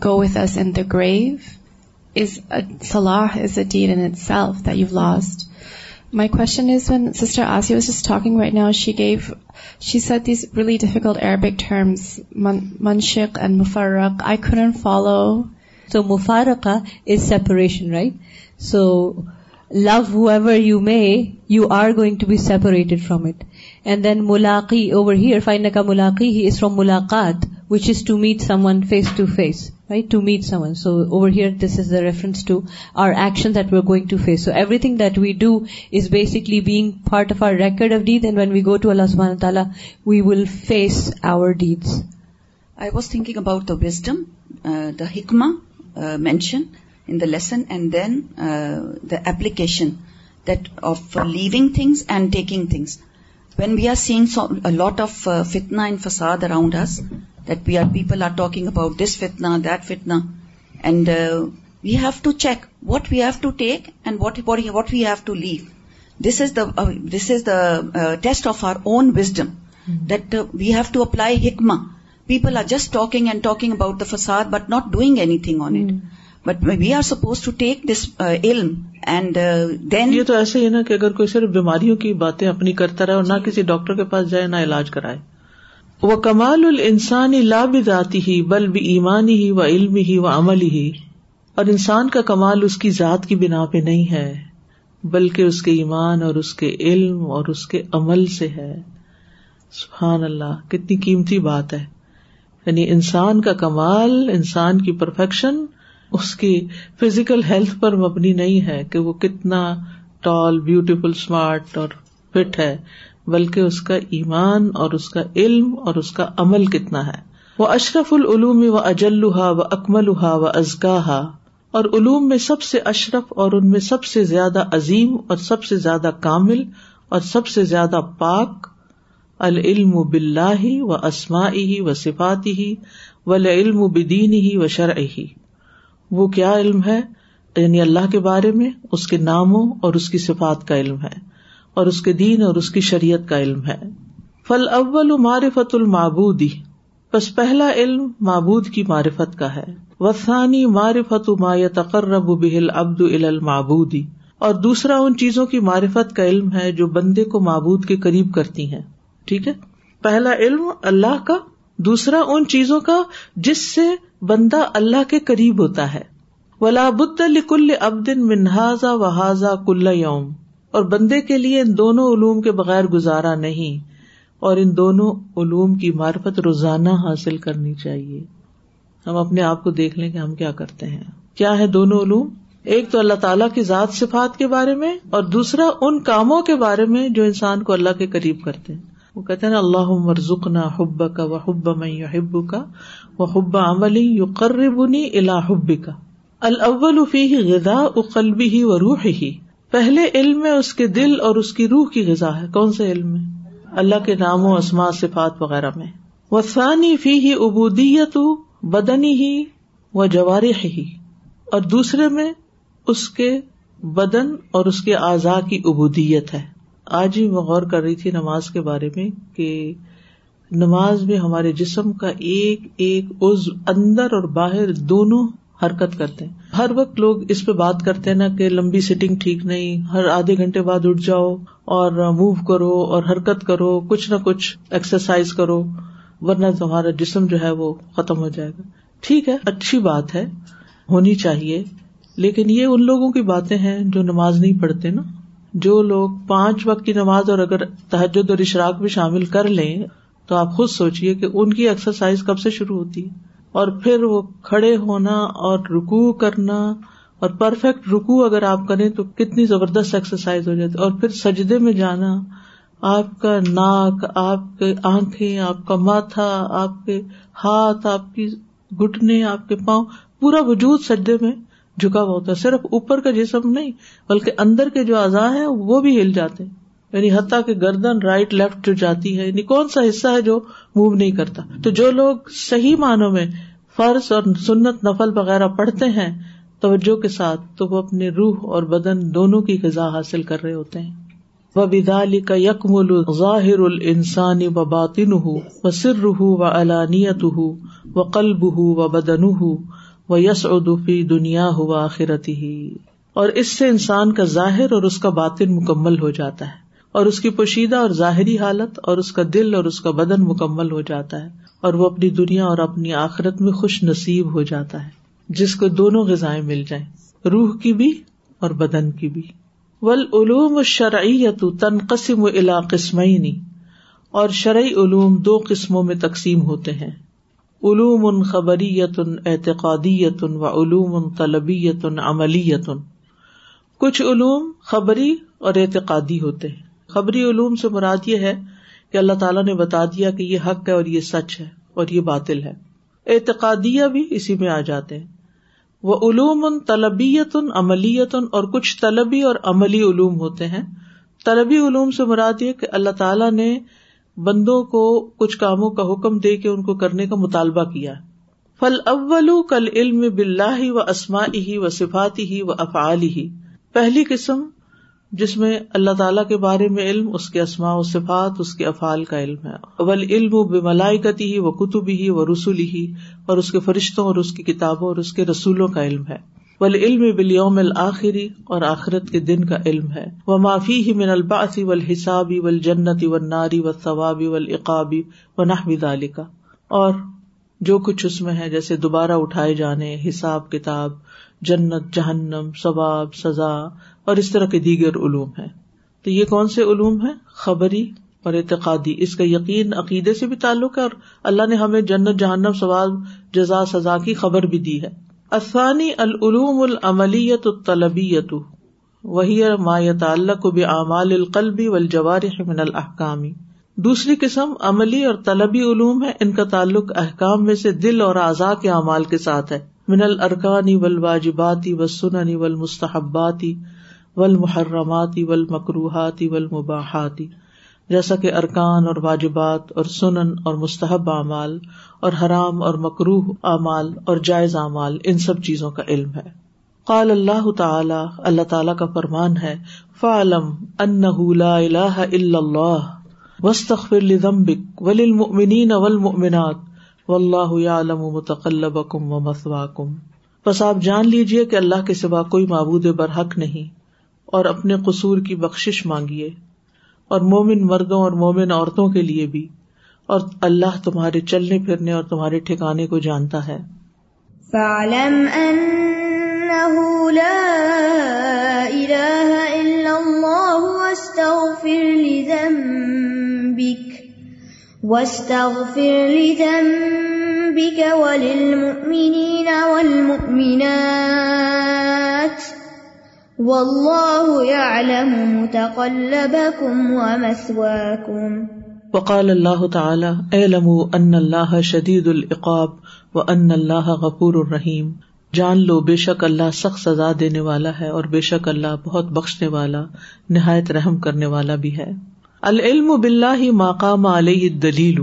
though with us in grave is a سلح is a deed in itself that's my con was when sister Asiya was is talking what نا she gave she said these really difficult Arabic terms منشق and مفارک I couldn't follow so مفارک is separation right so low however you may you are going to be separated from it and then ملاقی over here fine کا ملاقی ہی is from ملاقات which is to meet someone face to face right to meet someone so over here this is the reference to our action that we're going to face so everything that we do is basically big part of our record of deed and when we go to اللہ تعالیٰ we will face our deeds I was thinking about the wisdom the ہکما mention in the lesson and then the application that of leaving things and taking things when we are seen lot of فتنا and فساد around is that we are people are talking about this فتنا that فتنا and we have to check what we have to take what what we have to leave this is this is the test of are own wisdom that we have to apply ہکما people are just talking and talking about the فساد but not doing anything on it but we are suppose to take this علم and دین یہ تو ایسے ہی نا کہ اگر کوئی صرف بیماریوں کی باتیں اپنی کرتا رہے اور نہ کسی ڈاکٹر کے پاس جائے نہ علاج کرائے وہ کمال ال انسانی لابی ہی بل بھی ایمانی ہی و علم ہی و عمل ہی اور انسان کا کمال اس کی ذات کی بنا پہ نہیں ہے بلکہ اس کے ایمان اور اس کے علم اور اس کے عمل سے ہے سبحان اللہ کتنی قیمتی بات ہے یعنی انسان کا کمال انسان کی پرفیکشن اس کی فزیکل ہیلتھ پر مبنی نہیں ہے کہ وہ کتنا ٹال بیوٹیفل اسمارٹ اور فٹ ہے بلکہ اس کا ایمان اور اس کا علم اور اس کا عمل کتنا ہے وہ اشرف العلوم و اجلوہ و اکمل ہا و ازکا ہا اور علوم میں سب سے اشرف اور ان میں سب سے زیادہ عظیم اور سب سے زیادہ کامل اور سب سے زیادہ پاک العلم و و اسماعی ہی و صفاتی ہی و لم و بدین ہی و شرعی وہ کیا علم ہے یعنی اللہ کے بارے میں اس کے ناموں اور اس کی صفات کا علم ہے اور اس کے دین اور اس کی شریعت کا علم ہے فل اول معرفت المابودی بس پہلا علم معبود کی معرفت کا ہے وسانی معرفت ما تقرب عبد المابودی اور دوسرا ان چیزوں کی معرفت کا علم ہے جو بندے کو معبود کے قریب کرتی ہیں ٹھیک ہے پہلا علم اللہ کا دوسرا ان چیزوں کا جس سے بندہ اللہ کے قریب ہوتا ہے ولا ولاب اب دن منہازا وہازا کل یوم اور بندے کے لیے ان دونوں علوم کے بغیر گزارا نہیں اور ان دونوں علوم کی مارفت روزانہ حاصل کرنی چاہیے ہم اپنے آپ کو دیکھ لیں کہ ہم کیا کرتے ہیں کیا ہے دونوں علوم ایک تو اللہ تعالیٰ کی ذات صفات کے بارے میں اور دوسرا ان کاموں کے بارے میں جو انسان کو اللہ کے قریب کرتے ہیں وہ کہتے ہیں اللہ ع ذکنا حب کا و حب میں حب کا حب عملی یو قربنی اللہ حب کا الفی غذا اقلبی ہی و روح ہی پہلے علم میں اس کے دل اور اس کی روح کی غذا ہے کون سے علم میں اللہ کے نام و صفات وغیرہ میں وسانی فی ہی ابودیت بدنی ہی و جوارح ہی اور دوسرے میں اس کے بدن اور اس کے اعضا کی ابودیت ہے آج ہی میں غور کر رہی تھی نماز کے بارے میں کہ نماز میں ہمارے جسم کا ایک ایک عز اندر اور باہر دونوں حرکت کرتے ہیں ہر وقت لوگ اس پہ بات کرتے ہیں نا کہ لمبی سیٹنگ ٹھیک نہیں ہر آدھے گھنٹے بعد اٹھ جاؤ اور موو کرو اور حرکت کرو کچھ نہ کچھ ایکسرسائز کرو ورنہ ہمارا جسم جو ہے وہ ختم ہو جائے گا ٹھیک ہے اچھی بات ہے ہونی چاہیے لیکن یہ ان لوگوں کی باتیں ہیں جو نماز نہیں پڑھتے نا جو لوگ پانچ وقت کی نماز اور اگر تحجد اور اشراک بھی شامل کر لیں تو آپ خود سوچیے کہ ان کی ایکسرسائز کب سے شروع ہوتی اور پھر وہ کھڑے ہونا اور رکو کرنا اور پرفیکٹ رکو اگر آپ کریں تو کتنی زبردست ایکسرسائز ہو جاتی اور پھر سجدے میں جانا آپ کا ناک آپ کے آنکھیں آپ کا ماتھا آپ کے ہاتھ آپ کی گٹنے آپ کے پاؤں پورا وجود سجدے میں جھکا ہوا ہوتا ہے صرف اوپر کا جسم نہیں بلکہ اندر کے جو اذا ہے وہ بھی ہل جاتے ہیں یعنی حتیٰ گردن رائٹ لیفٹ جو جاتی ہے یعنی کون سا حصہ ہے جو موو نہیں کرتا تو جو لوگ صحیح معنوں میں فرض اور سنت نفل وغیرہ پڑھتے ہیں توجہ کے ساتھ تو وہ اپنی روح اور بدن دونوں کی غذا حاصل کر رہے ہوتے ہیں وہ بدالی کا یکم الظاہر ال انسانی و باطن ہُو و سر رحو و الانیت ہُو و قلب ہُو و بدن ہُو وہ یس ادوفی دنیا ہوا آخرتی ہی اور اس سے انسان کا ظاہر اور اس کا باطن مکمل ہو جاتا ہے اور اس کی پوشیدہ اور ظاہری حالت اور اس کا دل اور اس کا بدن مکمل ہو جاتا ہے اور وہ اپنی دنیا اور اپنی آخرت میں خوش نصیب ہو جاتا ہے جس کو دونوں غذائیں مل جائیں روح کی بھی اور بدن کی بھی ول علوم شرعیت تنقسم علاقسمئنی اور شرعی علوم دو قسموں میں تقسیم ہوتے ہیں علوم اعتقادیتن و علوم ان طلبیت عملی کچھ علوم خبری اور اعتقادی ہوتے ہیں خبری علوم سے مراد یہ ہے کہ اللہ تعالیٰ نے بتا دیا کہ یہ حق ہے اور یہ سچ ہے اور یہ باطل ہے اعتقادیہ بھی اسی میں آ جاتے ہیں وہ علوم ان طلبیت عملیت اور کچھ طلبی اور عملی علوم ہوتے ہیں طلبی علوم سے مراد یہ کہ اللہ تعالیٰ نے بندوں کو کچھ کاموں کا حکم دے کے ان کو کرنے کا مطالبہ کیا فل اول کل علم باللہ و اسما ہی و صفاتی ہی و افعال ہی پہلی قسم جس میں اللہ تعالی کے بارے میں علم اس کے اسماء و صفات اس کے افعال کا علم ہے اول علم و بلائکتی ہی و کتب ہی و رسول ہی اور اس کے فرشتوں اور اس کی کتابوں اور اس کے رسولوں کا علم ہے ول علم بلیوم الآخری اور آخرت کے دن کا علم ہے وہ معافی ہی من الباسی و حسابی و جنتی و ناری و ثوابی و اقابی و کا اور جو کچھ اس میں ہے جیسے دوبارہ اٹھائے جانے حساب کتاب جنت جہنم ثواب سزا اور اس طرح کے دیگر علوم ہے تو یہ کون سے علوم ہے خبری اور اعتقادی اس کا یقین عقیدے سے بھی تعلق ہے اور اللہ نے ہمیں جنت جہنم ثواب جزا سزا کی خبر بھی دی ہے العلوم العملیت الطلبیت وہی ما تعمال القلبی و جوارح من الحکامی دوسری قسم عملی اور طلبی علوم ہے ان کا تعلق احکام میں سے دل اور اعضاء کے اعمال کے ساتھ ہے من الرکانی ول واجباتی و سننی ول مستحباتی ول محرماتی ول مکروہاتی جیسا کہ ارکان اور واجبات اور سنن اور مستحب اعمال اور حرام اور مکروح اعمال اور جائز اعمال ان سب چیزوں کا علم ہے قال اللہ تعالی اللہ تعالیٰ کا فرمان ہے ومثواکم بس آپ جان لیجیے کہ اللہ کے سوا کوئی معبود بر حق نہیں اور اپنے قصور کی بخشش مانگیے اور مومن مردوں اور مومن عورتوں کے لیے بھی اور اللہ تمہارے چلنے پھرنے اور تمہارے ٹھکانے کو جانتا ہے وقال اللہ تعالیٰ ان اللہ شدید العقاب و ان اللہ الرحيم جان لو بے شک اللہ سخت سزا دینے والا ہے اور بے شک اللہ بہت بخشنے والا نہایت رحم کرنے والا بھی ہے العلم بلّہ بلّ مقام علیہ دلیل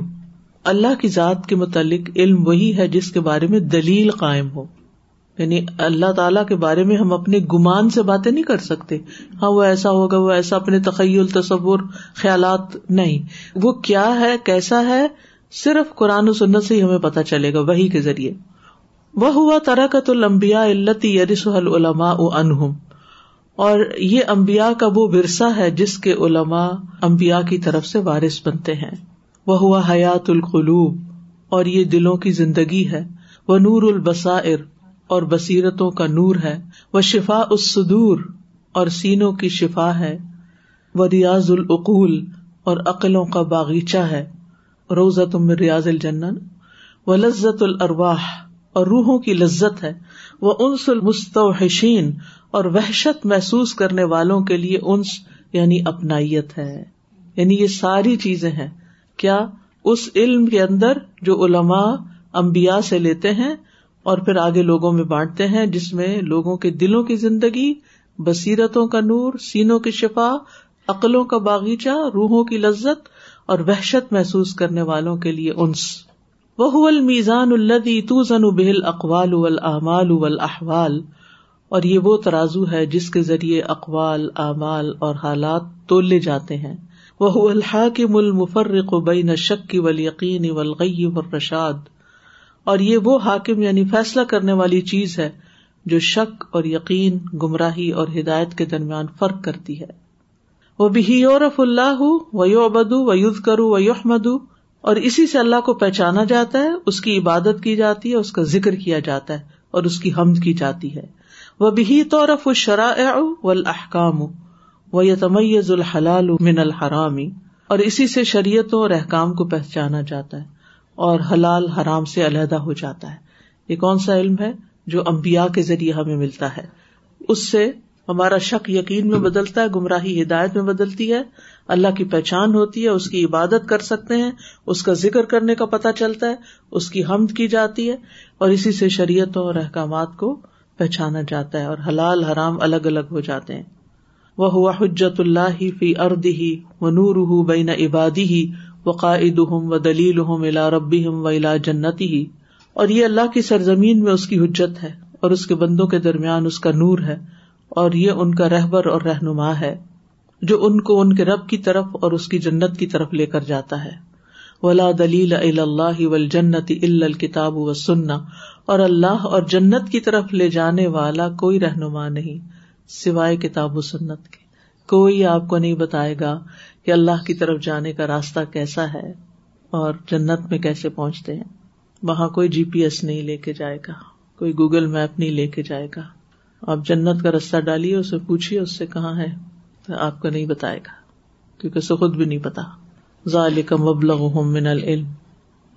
اللہ کی ذات کے متعلق علم وہی ہے جس کے بارے میں دلیل قائم ہو یعنی اللہ تعالیٰ کے بارے میں ہم اپنے گمان سے باتیں نہیں کر سکتے ہاں وہ ایسا ہوگا وہ ایسا اپنے تخیل تصور خیالات نہیں وہ کیا ہے کیسا ہے صرف قرآن و سنت سے ہی ہمیں پتا چلے گا وہی کے ذریعے وہ ہوا ترکت المبیا علت یریس العلما انہم اور یہ امبیا کا وہ ورثہ ہے جس کے علما امبیا کی طرف سے وارث بنتے ہیں وہ ہوا حیات القلوب اور یہ دلوں کی زندگی ہے وہ نور البسا اور بصیرتوں کا نور ہے وہ شفا اسدور اور سینوں کی شفا ہے وہ ریاض العقول اور عقلوں کا باغیچہ ہے روزہ تم ریاض الجنن وہ لذت الرواہ اور روحوں کی لذت ہے وہ انس المستین اور وحشت محسوس کرنے والوں کے لیے انس یعنی اپنائیت ہے یعنی یہ ساری چیزیں ہیں کیا اس علم کے اندر جو علماء امبیا سے لیتے ہیں اور پھر آگے لوگوں میں بانٹتے ہیں جس میں لوگوں کے دلوں کی زندگی بصیرتوں کا نور سینوں کی شفا عقلوں کا باغیچہ روحوں کی لذت اور وحشت محسوس کرنے والوں کے لیے انس وہ المیزان الدی تو زن بہل اقوال اول احمال اول احوال اور یہ وہ ترازو ہے جس کے ذریعے اقوال اعمال اور حالات تو لے جاتے ہیں وہ الحاق کے مل مفر کو بئی نہ شکلقین و رشاد اور یہ وہ حاکم یعنی فیصلہ کرنے والی چیز ہے جو شک اور یقین گمراہی اور ہدایت کے درمیان فرق کرتی ہے وہ بھی یورف اللہ و یو ابد و کرو و اور اسی سے اللہ کو پہچانا جاتا ہے، اس کی عبادت کی جاتی ہے اس کا ذکر کیا جاتا ہے اور اس کی حمد کی جاتی ہے وہ بھی طورف الشرا و الحکام و یتمز الحلال من الحرامی اور اسی سے شریعتوں اور احکام کو پہچانا جاتا ہے اور حلال حرام سے علیحدہ ہو جاتا ہے یہ کون سا علم ہے جو امبیا کے ذریعے ہمیں ملتا ہے اس سے ہمارا شک یقین میں بدلتا ہے گمراہی ہدایت میں بدلتی ہے اللہ کی پہچان ہوتی ہے اس کی عبادت کر سکتے ہیں اس کا ذکر کرنے کا پتہ چلتا ہے اس کی حمد کی جاتی ہے اور اسی سے شریعتوں اور احکامات کو پہچانا جاتا ہے اور حلال حرام الگ الگ ہو جاتے ہیں وہ ہوا حجت اللہ فی ارد ہی و نور بین عبادی ہی وقا ہم و دلیل الا الا ربی و جنتی ہی اور یہ اللہ کی سرزمین میں اس کی حجت ہے اور اس کے بندوں کے درمیان اس کا نور ہے اور یہ ان کا رہبر اور رہنما ہے جو ان کو ان کے رب کی طرف اور اس کی جنت کی طرف لے کر جاتا ہے ولا دلیل الا اللہ ول جنت ال الکتاب و سننا اور اللہ اور جنت کی طرف لے جانے والا کوئی رہنما نہیں سوائے کتاب و سنت کے کوئی آپ کو نہیں بتائے گا کہ اللہ کی طرف جانے کا راستہ کیسا ہے اور جنت میں کیسے پہنچتے ہیں وہاں کوئی جی پی ایس نہیں لے کے جائے گا کوئی گوگل میپ نہیں لے کے جائے گا آپ جنت کا راستہ ڈالیے اسے پوچھیے اس سے کہاں ہے آپ کو نہیں بتائے گا کیونکہ اسے خود بھی نہیں پتا من العلم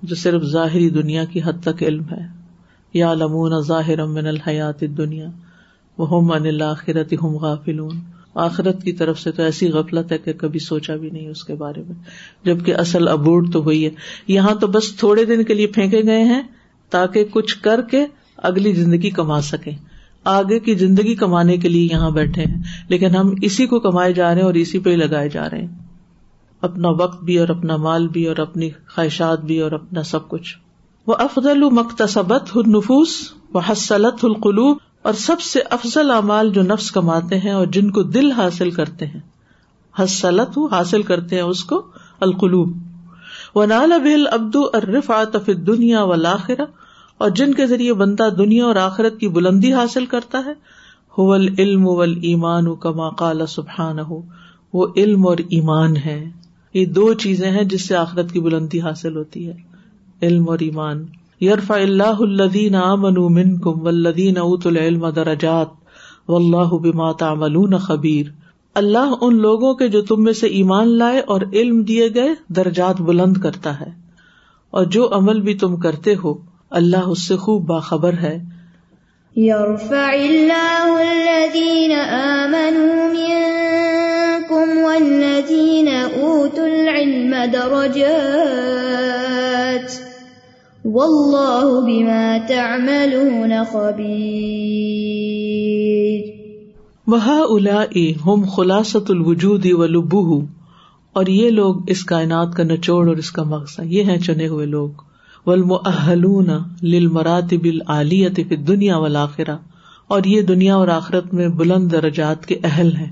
جو صرف ظاہری دنیا کی حد تک علم ہے یا لمون ظاہر من الحیات دنیا وہ ہم غافلون آخرت کی طرف سے تو ایسی غفلت ہے کہ کبھی سوچا بھی نہیں اس کے بارے میں جبکہ اصل ابورڈ تو ہوئی ہے یہاں تو بس تھوڑے دن کے لیے پھینکے گئے ہیں تاکہ کچھ کر کے اگلی زندگی کما سکیں آگے کی زندگی کمانے کے لیے یہاں بیٹھے ہیں لیکن ہم اسی کو کمائے جا رہے ہیں اور اسی پہ ہی لگائے جا رہے ہیں اپنا وقت بھی اور اپنا مال بھی اور اپنی خواہشات بھی اور اپنا سب کچھ وہ افضل المختصب النفوس و حسلت القلوب اور سب سے افضل اعمال جو نفس کماتے ہیں اور جن کو دل حاصل کرتے ہیں حسلت حاصل کرتے ہیں اس کو القلوب و نالا بحل آتف دنیا و الآخر اور جن کے ذریعے بندہ دنیا اور آخرت کی بلندی حاصل کرتا ہے ہول علم ول ایمان و کما کالا سبحان ہو وہ علم اور ایمان ہے یہ دو چیزیں ہیں جس سے آخرت کی بلندی حاصل ہوتی ہے علم اور ایمان یرفا اللہ الدین امن امن کم ودین ات العلم درجات و اللہ بات خبیر اللہ ان لوگوں کے جو تم میں سے ایمان لائے اور علم دیے گئے درجات بلند کرتا ہے اور جو عمل بھی تم کرتے ہو اللہ اس سے خوب باخبر ہے يرفع الله الذين آمنوا منكم والذين أوتوا العلم درجات واللہ بما تعملون خبیر ہم خلاصت الوجود الجود اور یہ لوگ اس کائنات کا نچوڑ اور اس کا مقصد یہ ہیں چنے ہوئے لوگ والمؤہلون للمراتب العالیت دنیا الدنیا والآخرہ اور یہ دنیا اور آخرت میں بلند درجات کے اہل ہیں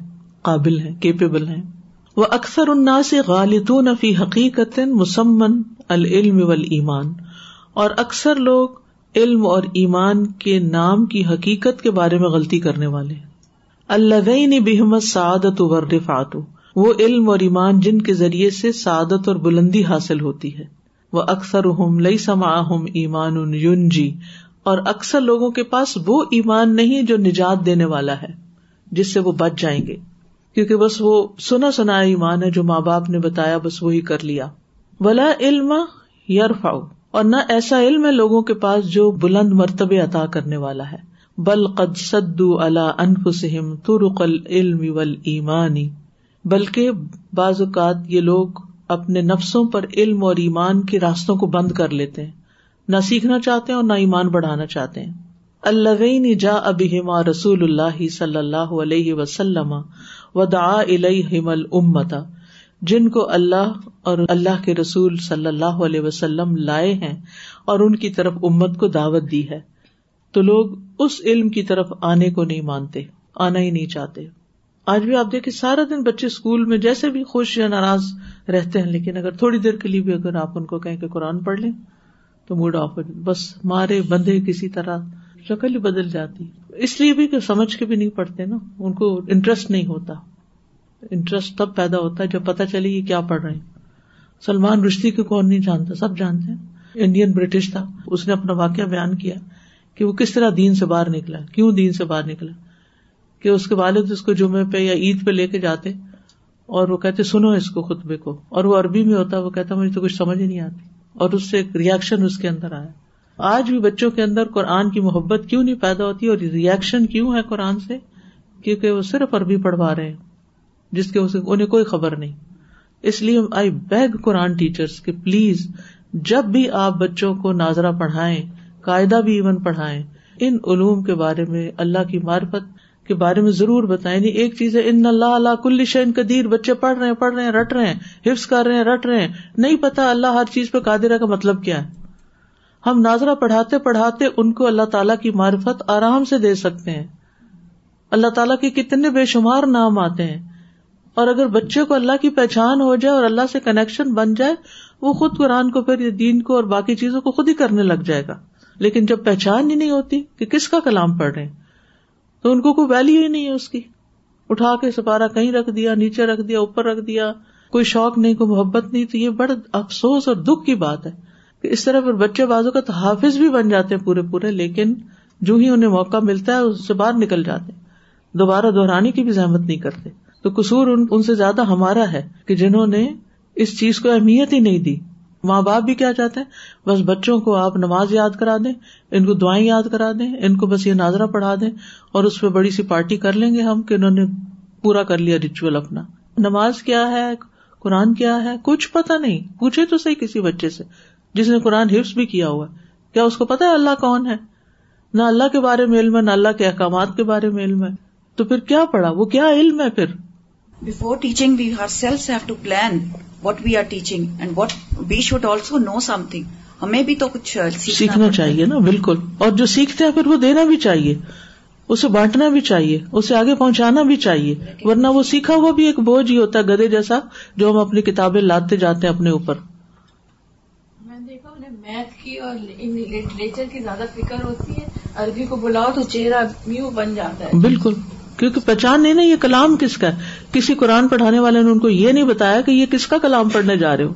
قابل ہیں کیپیبل ہیں وہ اکثر الناس غالطون فی حقیقت مسمن العلم ایمان اور اکثر لوگ علم اور ایمان کے نام کی حقیقت کے بارے میں غلطی کرنے والے اللہ بحمت و رفات وہ علم اور ایمان جن کے ذریعے سے سعادت اور بلندی حاصل ہوتی ہے وہ اکثر احم لما ایمان ان یون جی اور اکثر لوگوں کے پاس وہ ایمان نہیں جو نجات دینے والا ہے جس سے وہ بچ جائیں گے کیونکہ بس وہ سنا سنا ایمان ہے جو ماں باپ نے بتایا بس وہی کر لیا ولا علم یار فاؤ اور نہ ایسا علم ہے لوگوں کے پاس جو بلند مرتبے عطا کرنے والا ہے بل قد سدو العلم ول ایمانی بلکہ بعض اوقات یہ لوگ اپنے نفسوں پر علم اور ایمان کے راستوں کو بند کر لیتے ہیں نہ سیکھنا چاہتے ہیں اور نہ ایمان بڑھانا چاہتے ہیں اللہ جا ابا رسول اللہ صلی اللہ علیہ وسلم و دا علیہ جن کو اللہ اور اللہ کے رسول صلی اللہ علیہ وسلم لائے ہیں اور ان کی طرف امت کو دعوت دی ہے تو لوگ اس علم کی طرف آنے کو نہیں مانتے آنا ہی نہیں چاہتے آج بھی آپ دیکھیں سارا دن بچے اسکول میں جیسے بھی خوش یا ناراض رہتے ہیں لیکن اگر تھوڑی دیر کے لیے بھی اگر آپ ان کو کہیں کہ قرآن پڑھ لیں تو موڈ آف بس مارے بندے کسی طرح شکل ہی بدل جاتی اس لیے بھی کہ سمجھ کے بھی نہیں پڑھتے نا ان کو انٹرسٹ نہیں ہوتا انٹرسٹ تب پیدا ہوتا ہے جب پتا چلے یہ کیا پڑھ رہے ہیں سلمان رشتی کو کون نہیں جانتا سب جانتے ہیں انڈین برٹش تھا اس نے اپنا واقعہ بیان کیا کہ وہ کس طرح دین سے باہر نکلا کیوں دین سے باہر نکلا کہ اس کے والد اس کو جمعے پہ یا عید پہ لے کے جاتے اور وہ کہتے سنو اس کو خطبے کو اور وہ عربی میں ہوتا وہ کہتا مجھے تو کچھ سمجھ ہی نہیں آتی اور اس سے ایک ریئیکشن اس کے اندر آیا آج بھی بچوں کے اندر قرآن کی محبت کیوں نہیں پیدا ہوتی اور ریئیکشن کیوں ہے قرآن سے کیونکہ وہ صرف عربی پڑھوا رہے ہیں جس کے انہیں کوئی خبر نہیں اس لیے I beg Quran teacher please جب بھی آپ بچوں کو ناظرہ پڑھائیں قاعدہ بھی ایون پڑھائے ان علوم کے بارے میں اللہ کی مارفت کے بارے میں ضرور بتائیں نہیں یعنی ایک چیز ہے ان اللہ اللہ کل شین قدیر بچے پڑھ رہے پڑھ رہے ہیں رٹ رہے ہیں حفظ کر رہے ہیں رٹ رہے ہیں نہیں پتا اللہ ہر چیز پہ قادرہ کا مطلب کیا ہے ہم ناظرہ پڑھاتے پڑھاتے ان کو اللہ تعالیٰ کی مارفت آرام سے دے سکتے ہیں اللہ تعالیٰ کے کتنے بے شمار نام آتے ہیں اور اگر بچے کو اللہ کی پہچان ہو جائے اور اللہ سے کنیکشن بن جائے وہ خود قرآن کو پھر دین کو اور باقی چیزوں کو خود ہی کرنے لگ جائے گا لیکن جب پہچان ہی نہیں ہوتی کہ کس کا کلام پڑھ رہے تو ان کو کوئی ویلو ہی نہیں ہے اس کی اٹھا کے سپارا کہیں رکھ دیا نیچے رکھ دیا اوپر رکھ دیا کوئی شوق نہیں کوئی محبت نہیں تو یہ بڑا افسوس اور دکھ کی بات ہے کہ اس طرح پر بچے بازو کا تو حافظ بھی بن جاتے ہیں پورے پورے لیکن جو ہی انہیں موقع ملتا ہے اس سے باہر نکل جاتے دوبارہ دہرانے کی بھی زحمت نہیں کرتے تو قصور ان ان سے زیادہ ہمارا ہے کہ جنہوں نے اس چیز کو اہمیت ہی نہیں دی ماں باپ بھی کیا چاہتے ہیں بس بچوں کو آپ نماز یاد کرا دیں ان کو دعائیں یاد کرا دیں ان کو بس یہ ناظرہ پڑھا دیں اور اس پہ بڑی سی پارٹی کر لیں گے ہم کہ انہوں نے پورا کر لیا ریچول اپنا نماز کیا ہے قرآن کیا ہے کچھ پتا نہیں پوچھے تو صحیح کسی بچے سے جس نے قرآن حفظ بھی کیا ہوا کیا اس کو پتا ہے اللہ کون ہے نہ اللہ کے بارے میں علم ہے نہ اللہ کے احکامات کے بارے میں علم ہے تو پھر کیا پڑھا وہ کیا علم ہے پھر before teaching we hear what we are teaching ہمیں بھی تو کچھ سیکھنا چاہیے نا بالکل اور جو سیکھتے ہیں پھر وہ دینا بھی چاہیے اسے بانٹنا بھی چاہیے اسے آگے پہنچانا بھی چاہیے ورنہ وہ سیکھا ہوا بھی ایک بوجھ ہی ہوتا ہے گدے جیسا جو ہم اپنی کتابیں لاتے جاتے ہیں اپنے اوپر میں دیکھا میتھ کی اور لٹریچر کی زیادہ فکر ہوتی ہے عربی کو بلاؤ تو چہرہ بھی بن جاتا ہے بالکل کیونکہ پہچان نہیں نا یہ کلام کس کا ہے کسی قرآن پڑھانے والے نے ان کو یہ نہیں بتایا کہ یہ کس کا کلام پڑھنے جا رہے ہو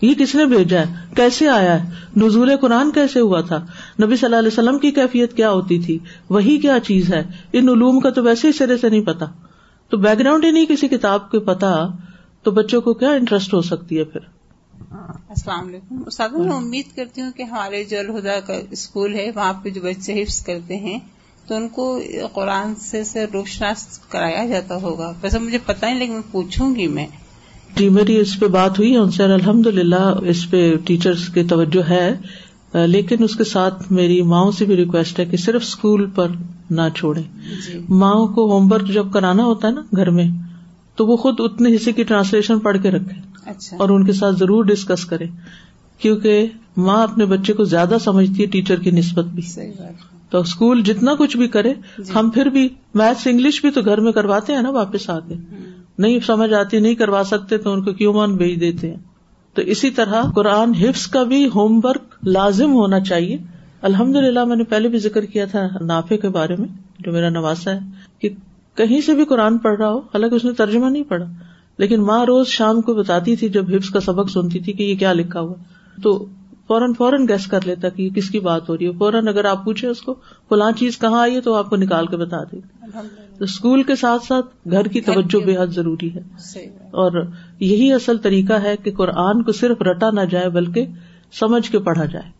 یہ کس نے بھیجا ہے کیسے آیا ہے نزول قرآن کیسے ہوا تھا نبی صلی اللہ علیہ وسلم کی کیفیت کیا ہوتی تھی وہی کیا چیز ہے ان علوم کا تو ویسے ہی سرے سے نہیں پتا تو بیک گراؤنڈ ہی نہیں کسی کتاب کے پتا تو بچوں کو کیا انٹرسٹ ہو سکتی ہے پھر السلام علیکم میں امید کرتی ہوں کہ ہمارے جو الہدا کا اسکول ہے وہاں پہ جو بچے حفظ کرتے ہیں تو ان کو قرآن سے سے روشناس کرایا جاتا ہوگا ویسے مجھے پتا ہی لیکن پوچھوں گی میں جی میری اس پہ بات ہوئی ان سے الحمد للہ اس پہ ٹیچرس کی توجہ ہے لیکن اس کے ساتھ میری ماؤں سے بھی ریکویسٹ ہے کہ صرف اسکول پر نہ چھوڑے جی۔ ماؤں کو ہوم ورک جب کرانا ہوتا ہے نا گھر میں تو وہ خود اتنے حصے کی ٹرانسلیشن پڑھ کے رکھے اچھا۔ اور ان کے ساتھ ضرور ڈسکس کرے کیونکہ ماں اپنے بچے کو زیادہ سمجھتی ہے ٹیچر کی نسبت بھی صحیح بات. تو اسکول جتنا کچھ بھی کرے جی۔ ہم پھر بھی میتھس انگلش بھی تو گھر میں کرواتے ہیں نا واپس آ کے نہیں سمجھ آتی نہیں کروا سکتے تو ان کو کیوں مان بھیج دیتے ہیں تو اسی طرح قرآن حفظ کا بھی ہوم ورک لازم ہونا چاہیے الحمد للہ میں نے پہلے بھی ذکر کیا تھا نافے کے بارے میں جو میرا نواسا ہے کہ کہیں سے بھی قرآن پڑھ رہا ہو حالانکہ اس نے ترجمہ نہیں پڑھا لیکن ماں روز شام کو بتاتی تھی جب ہفس کا سبق سنتی تھی کہ یہ کیا لکھا ہوا تو فوراً فوراً گیس کر لیتا کہ یہ کس کی بات ہو رہی ہے فوراً اگر آپ پوچھیں اس کو فلاں چیز کہاں آئی ہے تو آپ کو نکال کے بتا تو اسکول کے ساتھ ساتھ گھر کی توجہ بے حد ضروری ہے اور یہی اصل طریقہ ہے کہ قرآن کو صرف رٹا نہ جائے بلکہ سمجھ کے پڑھا جائے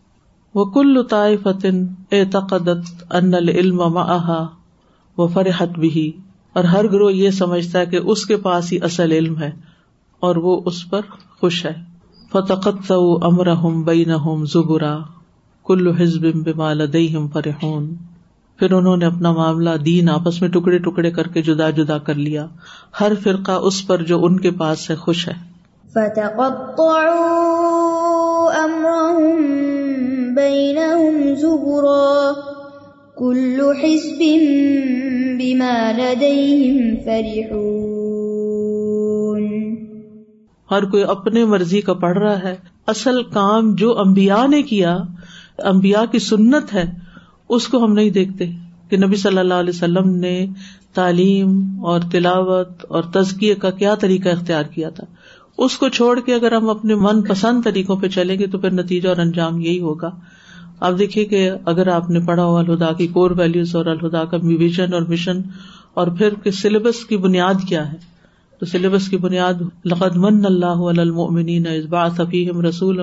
وہ کل لطائے فتن اے تقدت علم آہا و فرحت بھی اور ہر گروہ یہ سمجھتا ہے کہ اس کے پاس ہی اصل علم ہے اور وہ اس پر خوش ہے فتقت امر ہم بین کلو ہزب فری فرحون پھر انہوں نے اپنا معاملہ دین آپس میں ٹکڑے ٹکڑے کر کے جدا جدا کر لیا ہر فرقہ اس پر جو ان کے پاس سے خوش ہے بما کلو فرحون ہر کوئی اپنے مرضی کا پڑھ رہا ہے اصل کام جو امبیا نے کیا امبیا کی سنت ہے اس کو ہم نہیں دیکھتے کہ نبی صلی اللہ علیہ وسلم نے تعلیم اور تلاوت اور تزکیے کا کیا طریقہ اختیار کیا تھا اس کو چھوڑ کے اگر ہم اپنے من پسند طریقوں پہ چلیں گے تو پھر نتیجہ اور انجام یہی ہوگا اب دیکھیے کہ اگر آپ نے پڑھا ہو الہدا کی کور ویلوز اور الہدا کا ویژن اور مشن اور پھر سلیبس کی بنیاد کیا ہے تو سلیبس کی بنیاد لقد من اللہ رسول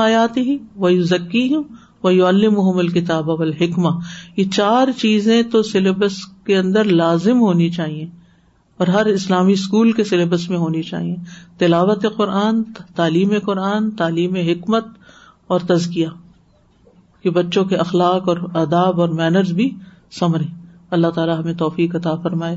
آیات ہی ذکی الحکمہ یہ چار چیزیں تو سلیبس کے اندر لازم ہونی چاہیے اور ہر اسلامی اسکول کے سلیبس میں ہونی چاہیے تلاوت قرآن تعلیم قرآن تعلیم حکمت اور تزکیہ کہ بچوں کے اخلاق اور اداب اور مینرز بھی سمرے اللہ تعالیٰ ہمیں توفیق عطا فرمائے